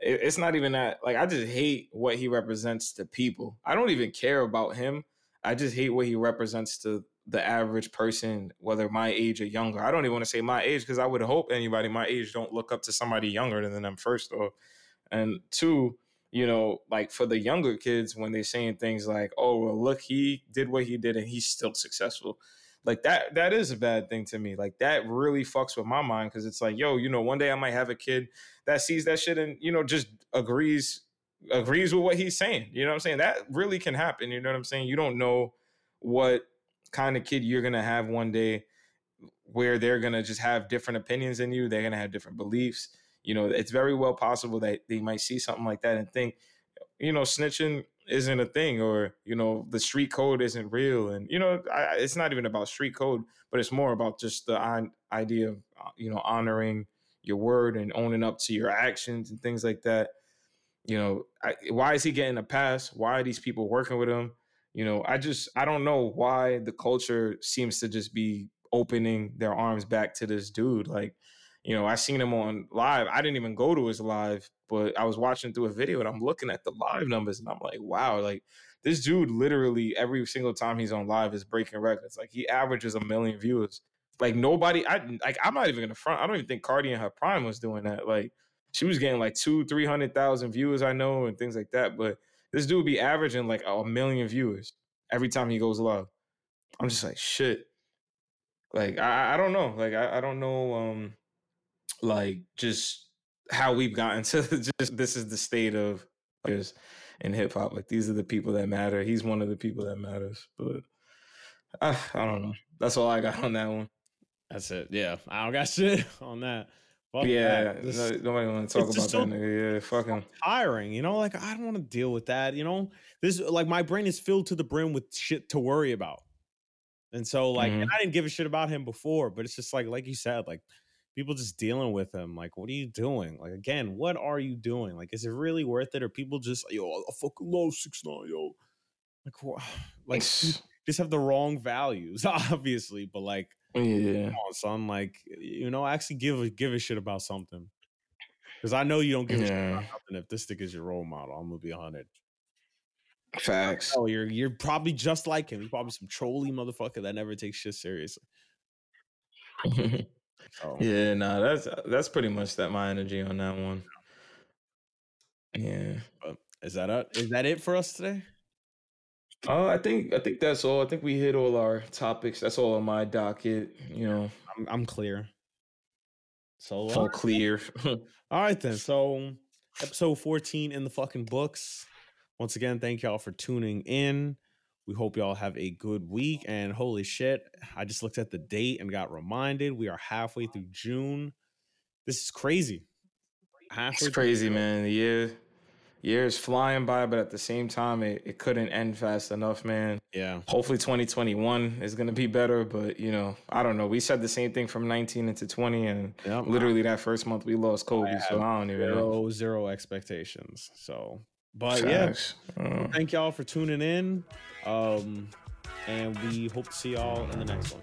it's not even that. Like I just hate what he represents to people. I don't even care about him. I just hate what he represents to the average person, whether my age or younger. I don't even want to say my age because I would hope anybody my age don't look up to somebody younger than them first off. And two, you know, like for the younger kids when they're saying things like, "Oh, well, look, he did what he did and he's still successful." Like that that is a bad thing to me. Like that really fucks with my mind because it's like, yo, you know, one day I might have a kid that sees that shit and, you know, just agrees agrees with what he's saying. You know what I'm saying? That really can happen, you know what I'm saying? You don't know what kind of kid you're gonna have one day where they're gonna just have different opinions than you. They're gonna have different beliefs. You know, it's very well possible that they might see something like that and think, you know, snitching isn't a thing, or you know, the street code isn't real. And you know, I, it's not even about street code, but it's more about just the idea of uh, you know honoring your word and owning up to your actions and things like that. You know, I, why is he getting a pass? Why are these people working with him? You know, I just I don't know why the culture seems to just be opening their arms back to this dude. Like, you know, I seen him on live. I didn't even go to his live, but I was watching through a video and I'm looking at the live numbers and I'm like, wow, like this dude literally every single time he's on live is breaking records. Like he averages a million viewers. Like nobody, I like I'm not even gonna front. I don't even think Cardi in her prime was doing that. Like she was getting like two, three hundred thousand viewers, I know, and things like that. But this dude be averaging like a million viewers every time he goes live. I'm just like shit. Like I, I don't know. Like I, I don't know. Um, like just how we've gotten to just this is the state of just in hip hop. Like these are the people that matter. He's one of the people that matters. But I, I don't know. That's all I got on that one. That's it. Yeah, I don't got shit on that. Fuck yeah, this, no, nobody want to talk about so that nigga. Yeah, fuck him. Tiring, you know. Like I don't want to deal with that. You know, this like my brain is filled to the brim with shit to worry about, and so like, mm-hmm. and I didn't give a shit about him before, but it's just like, like you said, like people just dealing with him. Like, what are you doing? Like, again, what are you doing? Like, is it really worth it, or people just yo, I fucking love six nine, yo, like, like just have the wrong values, obviously, but like yeah. Come on, son. Like, you know, actually give a give a shit about something. Because I know you don't give yeah. a shit about nothing if this stick is your role model. I'm gonna be hundred. Facts. Oh, you're you're probably just like him. You're probably some trolly motherfucker that never takes shit seriously. So, yeah, nah, that's that's pretty much that my energy on that one. Yeah. is that it? Is that it for us today? Uh, I think I think that's all. I think we hit all our topics. That's all on my docket. You know, I'm I'm clear. So all clear. all right then. So episode 14 in the fucking books. Once again, thank y'all for tuning in. We hope y'all have a good week. And holy shit, I just looked at the date and got reminded we are halfway through June. This is crazy. Halfway it's crazy, man. The year, year is flying by, but at the same time, it, it couldn't end fast enough, man. Yeah. Hopefully, 2021 is going to be better, but you know, I don't know. We said the same thing from 19 into 20, and yep. literally that first month we lost Kobe, so I don't even zero, know. Zero expectations. So, but Facts. yeah, uh, thank y'all for tuning in. Um, and we hope to see y'all in the next one.